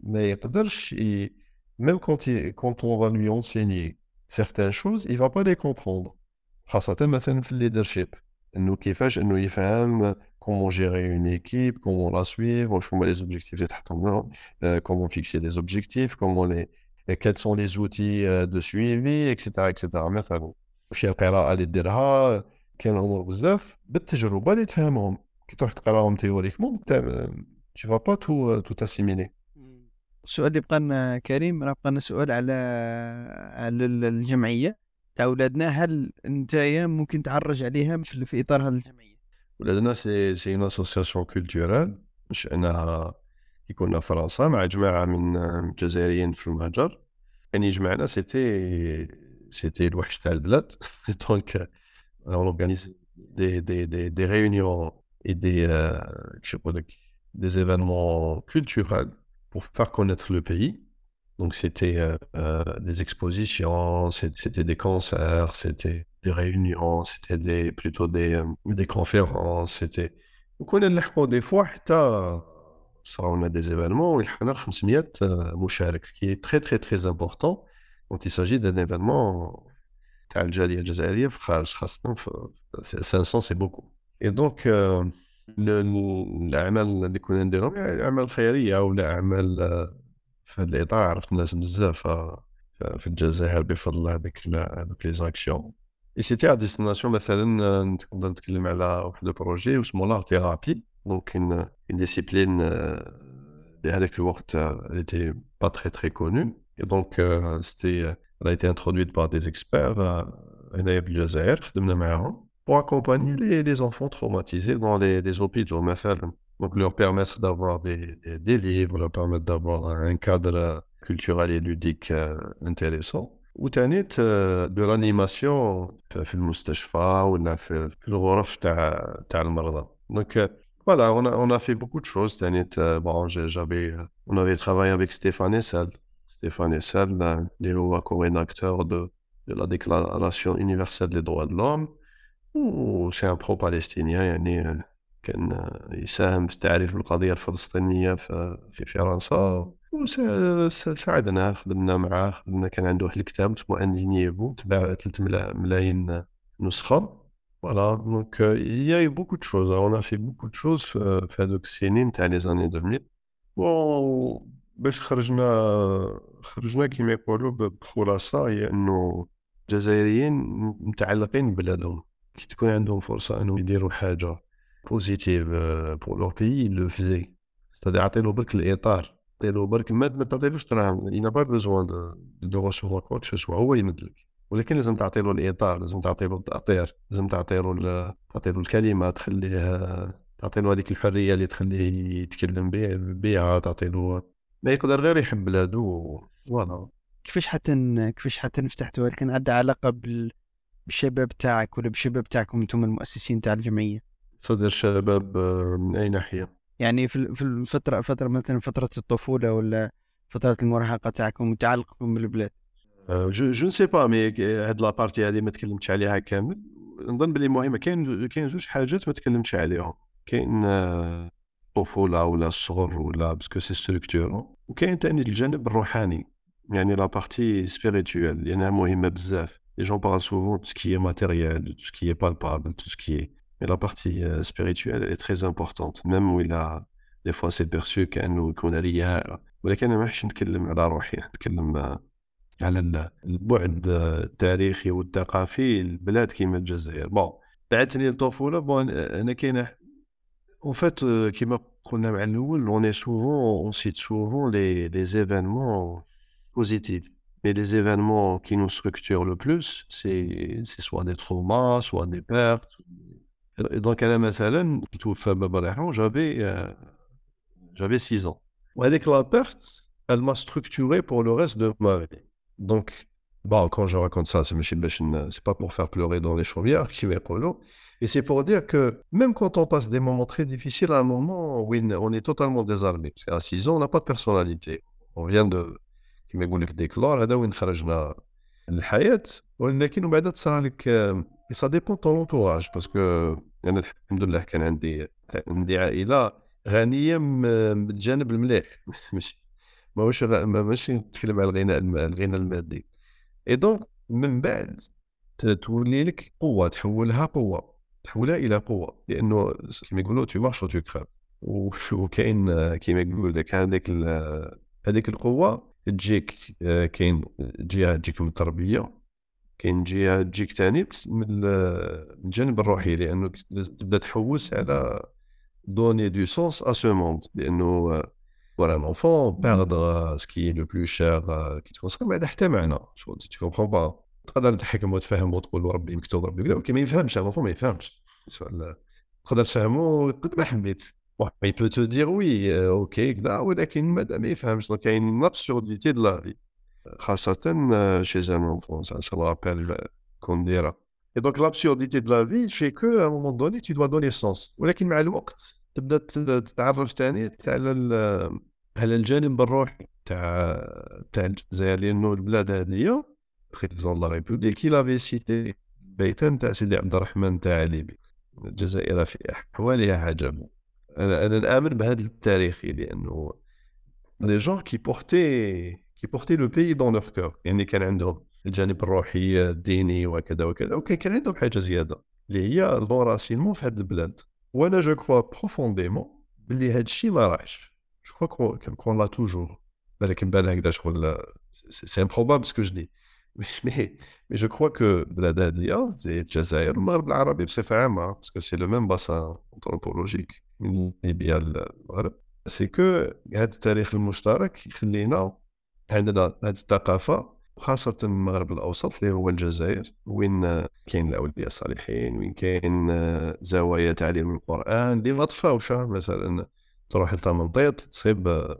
S3: ما يقدرش ي... il, quand on va lui enseigner certaines choses il va pas les comprendre خاصة مثلا في ال leadership انه كيفاش انه يفهم comment gérer une équipe comment la suivre شو هما les objectifs اللي تحطهم لهم comment fixer des objectifs comment les quels sont les outils de suivi etc etc مثلا شي القراءة اللي ديرها كاين امور بزاف بالتجربة اللي تفهمهم كي تروح تقراهم تيوريكمون tu vas pas tout tout assimiler.
S2: السؤال اللي بقى لنا كريم راه بقى لنا سؤال على على الجمعيه تاع ولادنا هل نتايا ممكن تعرج عليها في, في إطار هذه الجمعية؟
S3: ولادنا c'est, c'est une association culturelle كي كنا فرنسا مع جماعة من الجزائريين في المهجر. كان يجمعنا c'était, c'était الوحش تاع البلاد. donc on organise des, des, des, des réunions et des, euh, je sais des événements pour faire connaître le pays. Donc c'était euh, euh, des expositions, c'était des concerts, c'était des réunions, c'était des, plutôt des, euh, des conférences, c'était... Donc on a des fois, on a des événements où il y a 500 مشارك, ce qui est très très très important quand il s'agit d'un événement تاع الجاليه الجزائريه في خارج خاصه 500 c'est beaucoup. Et donc الاعمال اللي كنا نديرهم يعني اعمال خيريه ولا اعمال في هذا الاطار عرفت الناس بزاف في الجزائر بفضل هذيك هذوك les actions. Et c'était à destination مثلا نقدر نتكلم على واحد ال projet اسمه l'art-thérapie, donc une discipline بهذاك الوقت اللي n'était pas très, très connue et donc c'était elle a été introduite par des experts هنايا في الجزائر خدمنا معاهم pour accompagner les, les enfants traumatisés dans les, les hôpitaux, donc leur permettre d'avoir des, des, des, livres, leur permettre d'avoir un cadre culturel et ludique euh, intéressant. وتانيت de l'animation في المستشفى ولا في في الغرف تاع تاع المرضى donc voilà on a on a fait beaucoup de choses تانيت bon j'avais on avait travaillé avec Stéphane Essel Stéphane Essel il est co-rédacteur de de la déclaration universelle des droits de l'homme وسي ان برو بالستينيان يعني كان يساهم في التعريف بالقضية الفلسطينية في, فرنسا وساعدنا خدمنا معاه خدمنا كان عنده واحد الكتاب اسمه Indignez-vous تباع 3 ملايين نسخة. voilà donc y a beaucoup de choses, on fait beaucoup de choses في هذوك السنين تاع les années 2000 bon باش خرجنا خرجنا كيما يقولوا بخلاصة هي أنه الجزائريين متعلقين ببلادهم. كي تكون عندهم فرصة أنهم يديروا حاجة. positive pour leur pays, le faisaient, c'est-à-dire عطيلو برك الاطار عطيلو برك ما ما تعطيلوش دراهم il n'a pas besoin de recevoir quoi que ce soit هو يمدلك ولكن لازم تعطيلو الاطار لازم تعطيلو التاطير لازم تعطيلو تعطيلو الكلمة تخليه تعطيلو هذيك الحرية اللي تخليه يتكلم بها تعطيلو ما يقدر غير يحب بلادو voilà
S2: كيفاش حتى كيفاش حتى فتحتوها ولكن عندها علاقة بال بالشباب تاعك ولا بالشباب تاعكم أنتم المؤسسين تاع الجمعية.
S3: صدر الشباب آه، من أي ناحية؟
S2: يعني في في الفترة فترة مثلا فترة الطفولة ولا فترة المراهقة تاعكم وتعلقكم بالبلاد؟
S3: je je sais pas mais هاد la partie هادي ما تكلمتش عليها كامل. نظن بلي مهمة كاين كاين زوج حاجات ما تكلمتش عليهم. كاين الطفولة ولا الصغر ولا parce que ces structures وكاين ثاني الجانب الروحاني يعني لا بارتي سبيريتوال لأنها مهمة بزاف. Les gens parlent souvent de ce qui est matériel, de tout ce qui est palpable, tout ce qui est. Mais la partie euh, spirituelle est très importante, même où il a des fois c'est perçu كأنه يكون رياء ولكن أنا ما نحش نتكلم على روحي نتكلم على ال- البعد التاريخي والثقافي البلاد كيما الجزائر بون بعثني الطفوله بون انا كاينه اون فات كيما قلنا مع الاول اون سوفون اون سيت سوفون لي لي زيفينمون بوزيتيف Mais les événements qui nous structurent le plus, c'est c'est soit des traumas, soit des pertes. Et Donc, أنا مثلا توفى بابا الله يرحمه j'avais euh, j'avais 6 ans. وهذيك la perte, elle m'a structuré pour le reste de ma vie. Donc, bon, quand je raconte ça, c'est ماشي باش ن- c'est pas pour faire pleurer dans les chaumières, qui يقولوا. Et c'est pour dire que même quand on passe des moments très difficiles, à un moment où on est totalement désarmé. Parce qu'à 6 ans, on n'a pas de personnalité. On vient de, كيما يقول لك ديكلار هذا وين خرجنا للحياة ولكن من بعد تصرى لك آه، et ça dépend de ton entourage parce que أنا الحمد لله كان عندي عندي عائلة غنية من الجانب المليح. ماشي ماهوش ماشي نتكلم على الغناء الغنى المادي. et donc من بعد تولي لك قوة تحولها قوة تحولها إلى قوة. لأنه كيما يقولوا tu marches tu crèves وكاين كيما يقول لك هذيك هذيك القوة تجيك آه، كاين جهة تجيك من التربية. كاين جهة تجيك تاني من ال- من الجانب الروحي لأنه تبدأ تحوس على donner du sens à ce monde. لأنه voilà un enfant perdre ce qui est le plus cher euh, qui te concerne. عندها حتى معنى شغل tu comprends pas. تقدر تحكم وتفهم وتقول ربي مكتوب ربي كذا ولكن ما يفهمش enfant ما يفهمش. سؤال تقدر تفهمه قد ما حبيت. Peut te dire oui, euh, ok, كذا ولكن مادام ما يفهمش؟ دونك كاين l'absurdité de la vie. خاصة euh, chez un enfant, ça, me rappelle euh, Kondera. Et donc l'absurdité de la vie que à un moment donné tu dois donner sens. ولكن مع الوقت تبدأ تتعرف تاني على على الجانب الروحي تاع تاع الجزائر لأنه البلاد هذه. président de la République qui l'avait cité بيت تاع سيدي عبد الرحمن الثعالبي إن الجزائر في أحوالها عجب أنا أنا نامن بهذا التاريخي لأنه des gens qui portaient portaient le pays dans leur cœur. يعني كان عندهم الجانب الروحي الديني وكذا وكذا. وكان كان عندهم حاجة زيادة اللي هي ال enracinement في هذه البلاد. وأنا je crois profondément باللي هذا الشيء ما راحش. je crois qu'on l'a toujours ولكن بان هكذا شغل c'est improbable ce que je dis mais mais je crois que البلاد هذه زي الجزائر والمغرب العربي بصفة عامة parce que c'est le même bassin anthropologique من ليبيا للمغرب c'est que هذا التاريخ المشترك يخلينا عندنا هذه الثقافة وخاصة المغرب الأوسط اللي هو الجزائر وين كاين الأولياء الصالحين وين كاين زوايا تعليم القرآن اللي ما طفاوش مثلا تروح لطمنطيط تصيب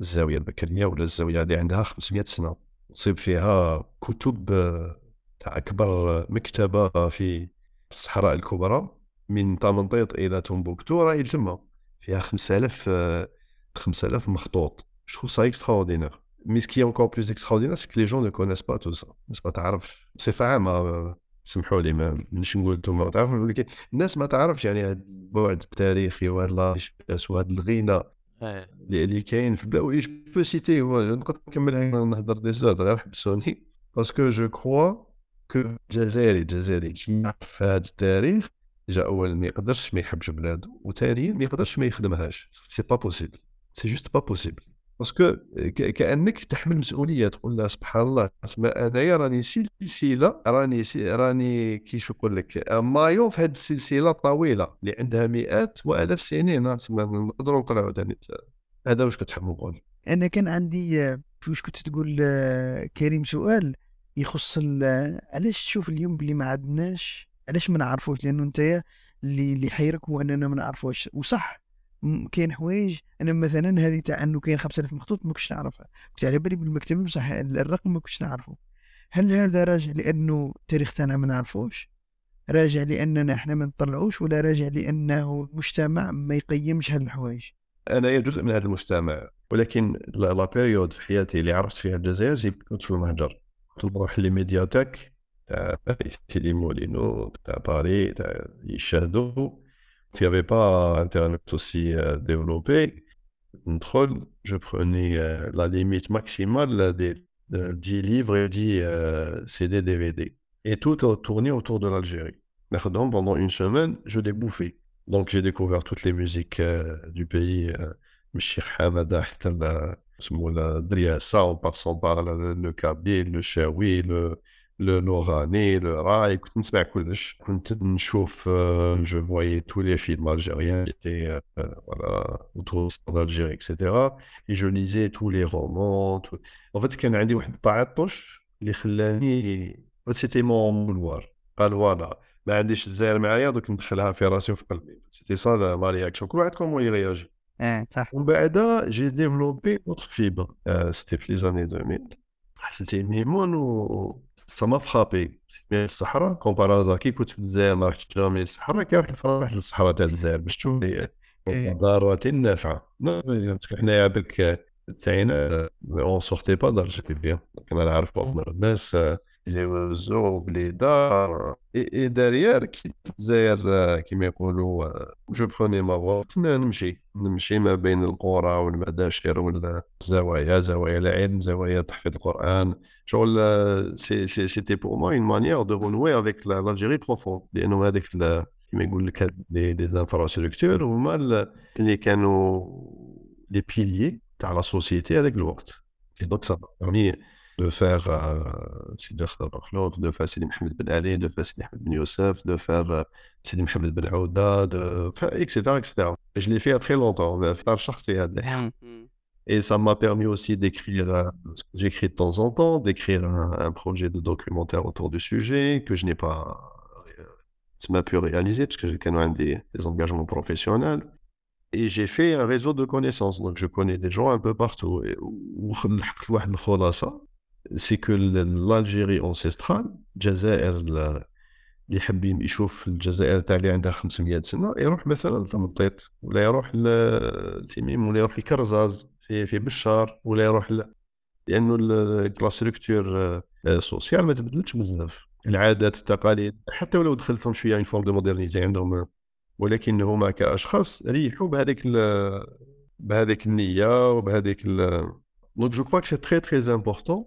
S3: الزاوية البكرية ولا الزاوية اللي عندها 500 سنة تصيب فيها كتب تاع أكبر مكتبة في الصحراء الكبرى من طمنطيط إلى تومبوكتو راهي تما فيها 5000 آه، 5000 مخطوط. trouve ça extraordinaire. Mais ce qui est encore plus extraordinaire c'est que les gens ne connaissent pas tout ça. الناس ما تعرفش بصفة عامة سمحوا لي ما مش نقول أنتم ما تعرفوا ولكن الناس ما تعرفش يعني هذا البعد التاريخي وهذا ال espace وهذا الغنى. اللي كاين في oui je peux citer نقدر نكمل نهضر des heures غير حبسوني parce que je crois que الجزائري الجزائري كي يعرف هذا التاريخ déjà اولا ما يقدرش ما يحبش بلادو وثانيا ما يقدرش ما يخدمهاش. c'est pas possible c'est juste pas possible parce que quand تتحمل مسؤوليه تقول لا سبحان الله اسمع انايا راني سلسله راني c'est راني كي نقول لك مايو في هذه السلسله الطويله اللي عندها مئات والاف سنين تسمى نقدروا نطلعوا هذا واش كتحب نقول
S2: أنا كان عندي آه، واش كنت تقول آه، كريم سؤال يخص آه، علاش تشوف اليوم بلي ما عندناش علاش ما نعرفوش؟ لأنه انت اللي اللي حيرك هو أننا ما نعرفوش. وصح كاين حوايج. أنا مثلا هذه تاع إنه كاين 5000 مخطوط ما كنتش نعرفها. كنت على بالي بالمكتبه بصح الرقم ما كنتش نعرفه هل هذا راجع لأنه التاريخ تاعنا ما نعرفوش؟ راجع لأننا إحنا ما نطلعوش ولا راجع لأنه المجتمع ما يقيمش هذه الحوايج؟
S3: أنا جزء من هذا المجتمع ولكن la période في حياتي اللي عرفت فيها الجزائر زي كنت في المهجر. كنت نروح ل médiathèque تاع Issy-les-Moulineaux تاع باري تاع يشاهدوا il n'y avait pas Internet aussi euh, développé, je prenais euh, la limite maximale des 10 livres et 10 euh, CD, DVD. Et tout tourné autour de l'Algérie. Donc, pendant une semaine, je bouffais. Donc, j'ai découvert toutes les musiques du pays. Monsieur Hamada, la Driassa, en passant par le Kabyle, le Chaoui, le, kabyle le chaoui le le l'oranais le raï كنت نسمع كلش كنت نشوف je voyais tous les films algériens étaient voilà autour Algérie et cetera et je lisais tous les romans en fait كان عندي واحد التعطش اللي خلاني سيتي مون مولوار قال فوالا ما عنديش الجزائر معايا دوك ندخلها في راسي وفي قلبي سيتي سا ما رياكسيون كل واحد كومون يرياجي
S2: آه صح
S3: ومن بعد جي ديفلوبي اوتر فيبر سيتي في لي زاني 2000 حسيت اني مون و سا ما فرابي الصحراء كومبارازا كي كنت في الجزائر ما رحتش جامي للصحراء كي رحت رحت للصحراء تاع الجزائر باش تشوف لي ضارات نافعة. حنايا بك تاعنا اون سورتي با درجة بيان كنا نعرف بعض الناس يزوزو بليدار. et derrière كي الجزائر كيما يقولوا je prenais ma voiture نمشي. نمشي ما بين القرى والمداشر والزوايا زوايا العلم زوايا تحفيظ القرآن. شغل c'est c'est c'était pour moi une manière de renouer avec l'Algérie profonde لأنه هذيك كيما يقول لك les des infrastructures هما اللي كانوا لي بيليي تاع لا سوسيتي هذاك الوقت. دونك سا بيرمي de faire euh, Sidi Khloud, de faire Sidi Mohamed Ben Ali, de faire Sidi Mohamed Ben Youssef, de faire euh, Sidi Mohamed Ben Aouda, de etc., etc. Et je l'ai fait il y a très longtemps, Et ça m'a permis aussi d'écrire euh, ce que j'écris de temps en temps, d'écrire un, un, projet de documentaire autour du sujet que je n'ai pas ça m'a pu réaliser parce que j'ai quand même des, des engagements professionnels. Et j'ai fait un réseau de connaissances. Donc, je connais des gens un peu partout. Et, c'est que l'Algérie ancestrale الجزائر اللي يحب يشوف الجزائر تاع اللي عندها 500 سنة يروح مثلا لتمنطيط ولا يروح لتيميمون ولا يروح لكرزاز في في بشار ولا يروح ل... لأنه la structure sociale ما تبدلتش بزاف. العادات التقاليد حتى ولو دخلتهم شوية une forme de modernité عندهم ولكن هما كأشخاص ريحوا بهذيك بهذيك النية وبهذيك donc je crois que c'est très très important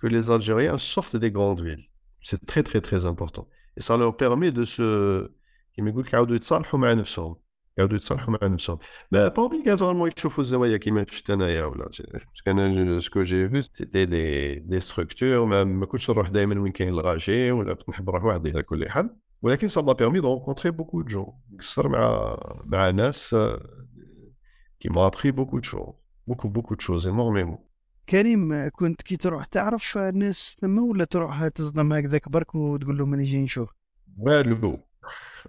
S3: que les Algériens sortent des grandes villes. C'est très très très important. Et ça leur permet de se... كيما يقول لك يعاودوا يتصالحوا مع نفسهم يعاودوا يتصالحوا مع نفسهم mais pas obligatoirement يشوفوا الزوايا كيما شفت انايا ولا parce que أنا ce que j'ai fait c'était des des structures mais, ما كنتش نروح دائما وين كاين الغاشي ولا كنت نحب نروح وحدي على كل حال ولكن ça m'a permis de rencontrer beaucoup de gens نكسر مع مع ناس qui m'ont appris beaucoup de choses beaucoup beaucoup de choses énormément
S2: كريم كنت كي تروح تعرف الناس ثم ولا تروح تصدم هكذاك برك وتقول لهم أنا جاي نشوف؟
S3: والو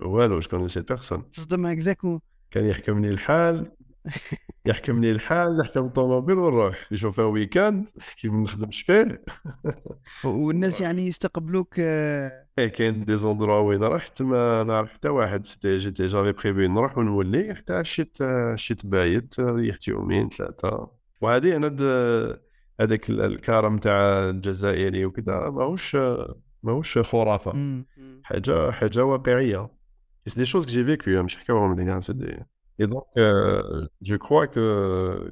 S3: والو شكون cette personne
S2: تصدم هكذاك و...
S3: كان يحكمني الحال يحكمني الحال نحكم الطوموبيل ونروح. نشوفها week-end كي ما نخدمش فيه.
S2: والناس يعني يستقبلوك
S3: إيه كاين des endroits وين رحت ما نعرف حتى واحد c'était j'étais j'avais prévu نروح ونولي حتى عشيت عشيت بايت ريحت يومين ثلاثة. وهذه أنا هذاك الكرم تاع الجزائري وكذا ماهوش ماهوش خرافة. حاجة حاجة واقعية. c'est des choses que j'ai vécues مش حكاوهم لي c'est des et donc je crois que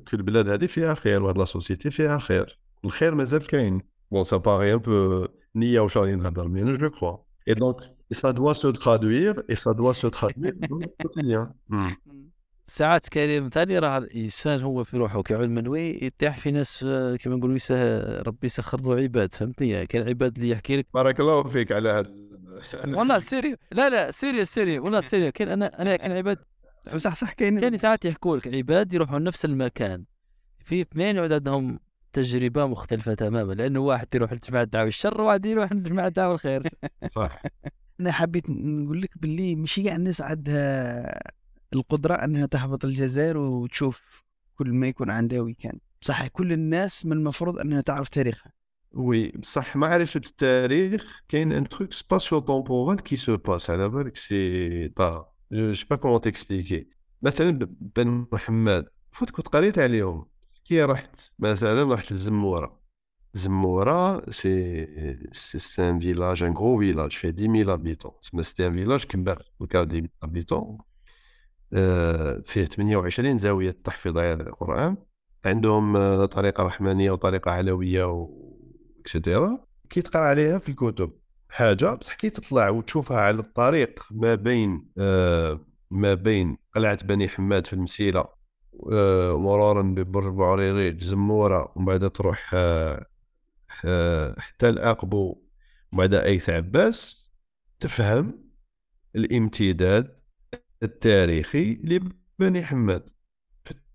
S3: que البلاد هذه فيها خير وهاد la société فيها خير الخير مازال كاين bon ça paraît un peu niais واش راني نهضر mais je crois et donc ça doit se traduire et ça doit sur le quotidien
S1: ساعات كريم ثاني راه الإنسان هو في روحه كيعود منوي يرتاح في ناس كما نقولوا ربي يسخر له عباد فهمتني؟ كاين عباد اللي يحكي لك
S3: بارك الله فيك على هذا.
S1: والله سيري لا لا سيري سيري والله سيري كاين أنا أنا كاين عباد
S2: صح صح كاين.
S1: كاين ساعات يحكوا لك عباد يروحوا لنفس المكان. في اثنين يعود عندهم تجربة مختلفة تماما لأنه واحد يروح لجماعة دعوه الشر وواحد يروح لجماعة دعوه الخير.
S3: صح.
S2: أنا حبيت نقول لك باللي ماشي كاع الناس عندها القدرة أنها تهبط الجزائر وتشوف كل ما يكون عندها week-end صح كل الناس من المفروض أنها تعرف تاريخها.
S3: oui بصح معرفة التاريخ كاين un truc spatio-temporel qui se passe على بالك c'est pas je sais pas comment t'expliquer مثلا بن محمد فوت كنت قريت عليهم. كي رحت مثلا رحت لزمورة. زمورة c'est c'est un village un gros village فيه 10000 habitants تسمى c'est un village كبر وكاو 10000 habitants فيه 28 زاوية تحفيظ القرآن. عندهم آه، طريقة رحمانية وطريقة علوية و et cetera كي تقرا عليها في الكتب. حاجة بصح كي تطلع وتشوفها على الطريق ما بين آه، ما بين قلعة بني حماد في المسيلة آه، مرورا ببرج بوعريريج زموره ومن بعد تروح آه، آه، حتى العقبو ومن بعد أيث عباس. تفهم الامتداد التاريخي لبني حماد.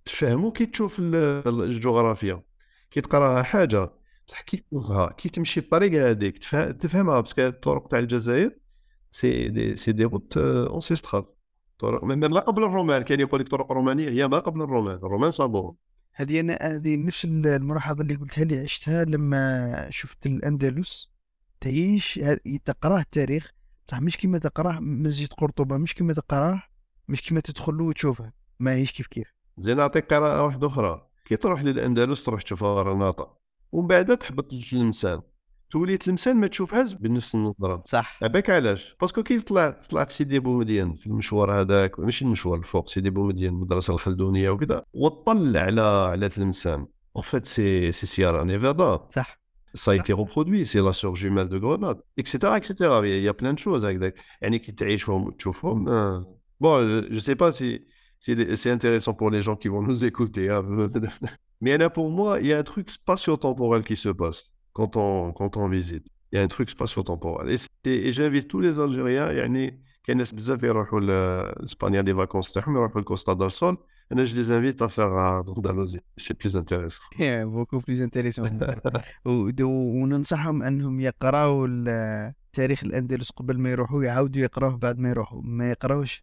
S3: تفهمو كي تشوف ال- الجغرافيا كي تقراها حاجة بصح كي تشوفها كي تمشي بالطريقة هذيك تفه- تفهمها parce que الطرق تاع الجزائر c'est des c'est des routes ancestrales طرق لا قبل الرومان كاين يقول لك طرق رومانية هي ما قبل الرومان الرومان صابوهم
S2: هذه أنا هذه نفس ال- الملاحظة اللي قلتها لي عشتها لما شفت الأندلس. تعيش تقراه التاريخ بصح مش كيما تقراه مسجد قرطبة مش كيما تقراه مش كيما تدخل له وتشوفه ما هيش كيف كيف.
S3: زين نعطيك قراءة واحدة أخرى. كي تروح للأندلس تروح تشوفها غرناطه ومن بعد تحبط لتلمسان تولي تلمسان ما تشوفهاش بنفس النظرة.
S2: صح.
S3: عباك علاش؟ parce que كي طلعت طلعت سيدي بومدين في المشوار هذاك ماشي المشوار الفوق سيدي بومدين المدرسة الخلدونية وكذا وطلع على على تلمسان en fait c'est c'est Sierra Nevada
S2: صح.
S3: Ça a été reproduit, c'est la sœur jumelle de Grenade, etc. etc. Il y a- plein de choses يعني كي تعيشهم وتشوفهم euh, bon je sais pas si, si les- c'est intéressant pour les gens qui vont nous écouter hein. mais là pour moi il y a un truc spatio-temporel qui se passe quand on, quand on visite il y a un truc spatio-temporel et, c'est- et j'invite tous les Algériens يعني كاين ناس بزاف يروحوا لاسبانيا لي فاكونس تاعهم يروحوا لكوستا دال سول انا je les invite à faire euh, Andalousie c'est plus intéressant
S2: بوكو بليز انتريسون وننصحهم انهم يقراوا ال- تاريخ الأندلس قبل ما يروحوا يعاودوا يقراوه بعد ما يروحوا. ما يقراوش.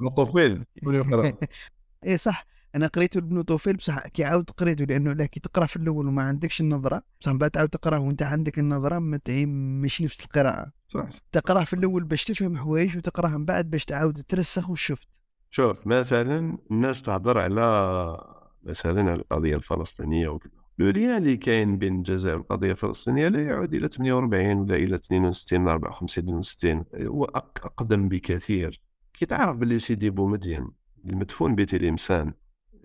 S3: شكون يقرا
S2: إيه صح. أنا قريته لابن طوفيل بصح كي عاود قريته لأنه لا كي تقرأ في الأول وما عندكش النظرة بصح من بعد تعاود تقرأه وأنت عندك النظرة ما تعي مش نفس القراءة.
S3: صح
S2: تقراه في الأول باش تفهم حوايج وتقراه من بعد باش تعاود ترسخ وشفت.
S3: شوف مثلا الناس تهضر على مثلا القضية الفلسطينية وكذا. لو اللي كاين بين الجزائر والقضية الفلسطينية لا يعود إلى 48 ولا إلى 62 ولا 54 62 هو أقدم بكثير. كي تعرف باللي سيدي بومدين المدفون بتلمسان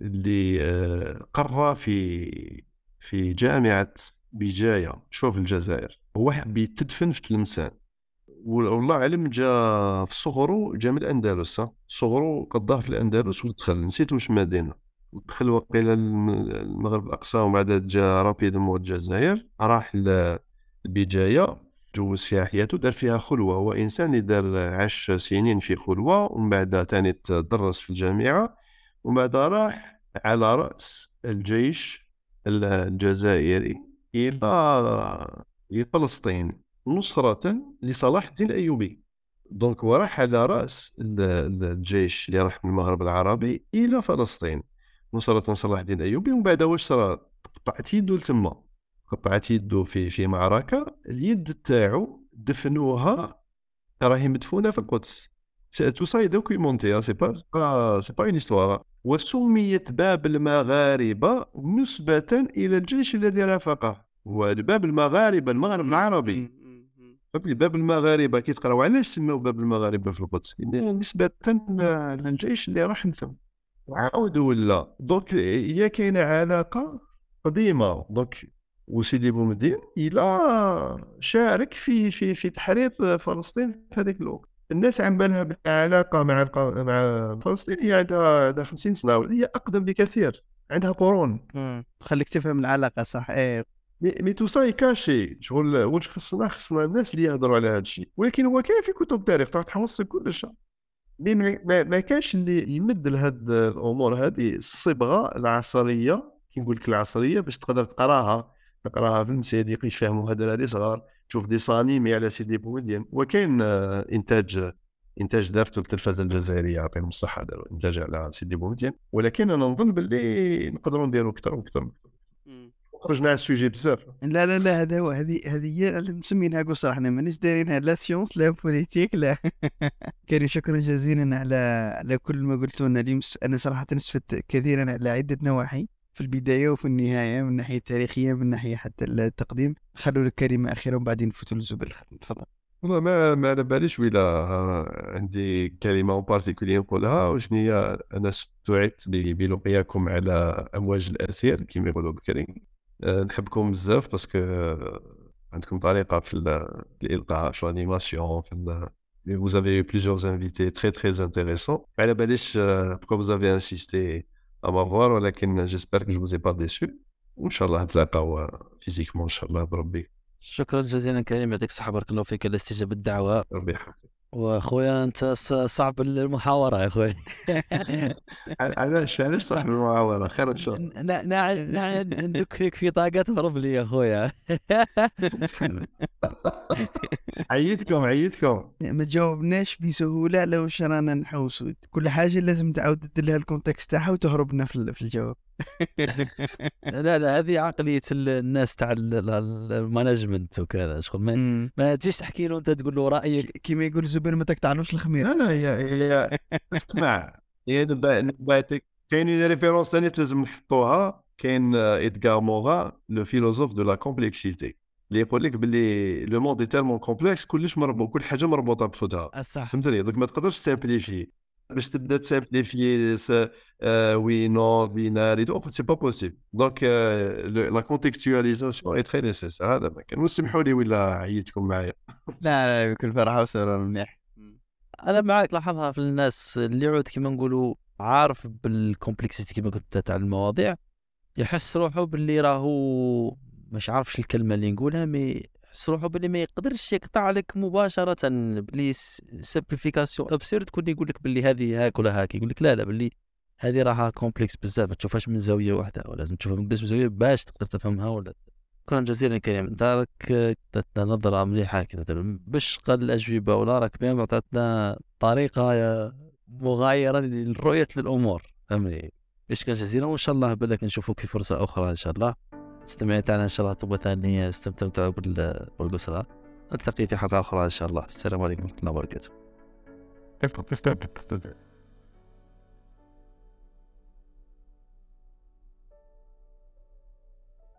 S3: اللي آه، قرى في في جامعة بجاية. شوف الجزائر. هو حب يتدفن في تلمسان. والله اعلم جا في صغره جا من الأندلس ها. صغره قضاه في الأندلس ودخل. نسيت واش مدينة. ودخل وقيل الم- المغرب الاقصى ومن بعد جا رابيدمون الجزائر راح ل- لبجايه جوز فيها حياته دار فيها خلوة هو إنسان اللي دار عاش سنين في خلوة ومن بعد تاني تدرس في الجامعة ومن بعد راح على رأس الجيش الجزائري إلى فلسطين نصرة لصلاح الدين الأيوبي. donc هو راح على رأس ال- ال- الجيش اللي راح من المغرب العربي إلى فلسطين. نصرة صلاح الدين الأيوبي ومن بعد واش صرا قطعت يدو لتما؟ قطعت يدو في في معركة اليد تاعو دفنوها راهي مدفونة في القدس. tout ça documenté c'est pas c'est pas une histoire. وسميت باب المغاربة نسبة إلى الجيش الذي رافقه. والباب المغاربة المغرب العربي. باب المغاربة كي تقراو علاش سماو باب المغاربة في القدس؟ لأن نسبة للجيش اللي راح نتم وعاود ولا donc هي كاينة علاقة قديمة. donc وسيدي بومدين إلى شارك في في في تحرير فلسطين في هذاك الوقت. الناس عم بالها علاقه مع مع فلسطين هي عندها عندها 50 سنة هي أقدم بكثير. عندها قرون.
S2: خليك تفهم العلاقة صح. إيه.
S3: mais mais tout ça est caché شغل واش خصنا خصنا الناس اللي يهضروا على هذا الشيء. ولكن هو كاين في كتب التاريخ تعرف تحوص كل شيء. mais ما, كانش اللي يمد لهاد الأمور. هذه الصبغة العصرية كي نقول لك العصرية باش تقدر تقراها. تقراها في المسيدي يفهموها الدراري صغار. تشوف dessin animé على سيدي بومدين. وكاين آه، إنتاج إنتاج دارته التلفزه الجزائرية يعطيهم الصحة داروا إنتاج على سيدي بومدين. ولكن أنا نظن باللي نقدروا نديروا أكثر وأكثر خرجنا على ال sujet بزاف.
S2: لا لا لا هذا هو هذه هذه هي مسمينها قصرة إحنا مانيش دايرينها لا science لا politique لا. كريم شكرا جزيلا على على كل ما قلتوا لنا اليوم. أنا صراحة استفدت كثيرا على عدة نواحي في البداية وفي النهاية من الناحيه التاريخية من ناحية حتى التقديم. خلوا لك كلمه اخيره وبعدين نفوتوا للزبل تفضل.
S3: والله ما ما على باليش ولا عندي كلمة particulière نقولها. وشنو هي؟ أنا سعدت بلقياكم على أمواج الأثير كما يقولوا بكري نحبكم بزاف parce que عندكم طريقة في ال- في الإلقاء في ال- Vous avez eu plusieurs invités très très intéressants. على باليش آه، pourquoi vous avez insisté à m'avoir ولكن j'espère que je vous ai pas déçu وان شاء الله نتلاقاو physiquement ان شاء الله بربي
S1: شكرا جزيلا كريم يعطيك الصحة بارك الله فيك على استجابة الدعوة.
S3: ربي يحفظك
S1: واخويا انت صعب المحاورة يا أخوي.
S3: علاش علاش صعب المحاورة خير إن شاء الله.
S1: نا- عندك في طاقات هرب لي يا اخويا.
S3: عيدكم عيدكم.
S2: ما تجاوبناش بسهولة على واش رانا نحوسوا. كل حاجة لازم تعاود تدير لها ال contexte تاعها وتهربنا في, في الجواب.
S1: لا لا هذه عقلية ال- الناس تاع ال- ال- ال management وكذا شغل. ما. ما تجيش تحكي له أنت تقول له
S2: رأيك. كيما يقول زبير ما تقطعلوش الخمير.
S3: لا لا هي هي اسمع. هي نباتك كاين une référence ثاني لازم نحطوها. كاين ادغار موران le philosophe de la complexité اللي يقول لك باللي le monde est tellement complexe كلش مربوط كل حاجة مربوطة بصوتها
S1: صح.
S3: فهمتني؟ دوك ما تقدرش ت simplifier باش تبدا ت simplifier س- آه، oui non binaire tout c'est pas possible donc la contextualisation est très nécessaire هذا ما كان. وسمحوا لي ولا عييتكم معايا؟
S2: لا لا بكل فرحة وسرور مليح
S1: أنا معاك لاحظها في الناس اللي يعود كما نقولوا عارف بال complexité كما قلت تاع المواضيع يحس روحه باللي راهو مش عارفش الكلمة اللي نقولها mais يحس روحه باللي ما يقدرش يقطع لك مباشرة باللي simplification absurde تكون يقول لك باللي هذه هاك ولا هاك يقول لك لا لا باللي هذه راها complexe بزاف ما تشوفهاش من زاوية واحدة ولازم تشوفها من قداش زاوية باش تقدر تفهمها ولا شكرا جزيلا كريم عطيتنا نظرة مليحة كذا باش قال الأجوبة ولا راك بهم عطيتنا طريقة مغايرة لرؤية الأمور فهمني؟ شكرا جزيلا وإن شاء الله بالك نشوفوك في فرصة أخرى إن شاء الله. استمعت على إن شاء الله توبه ثانية استمتعتوا بال- بالقسرة نلتقي في حلقة أخرى إن شاء الله. السلام عليكم ورحمة الله وبركاته.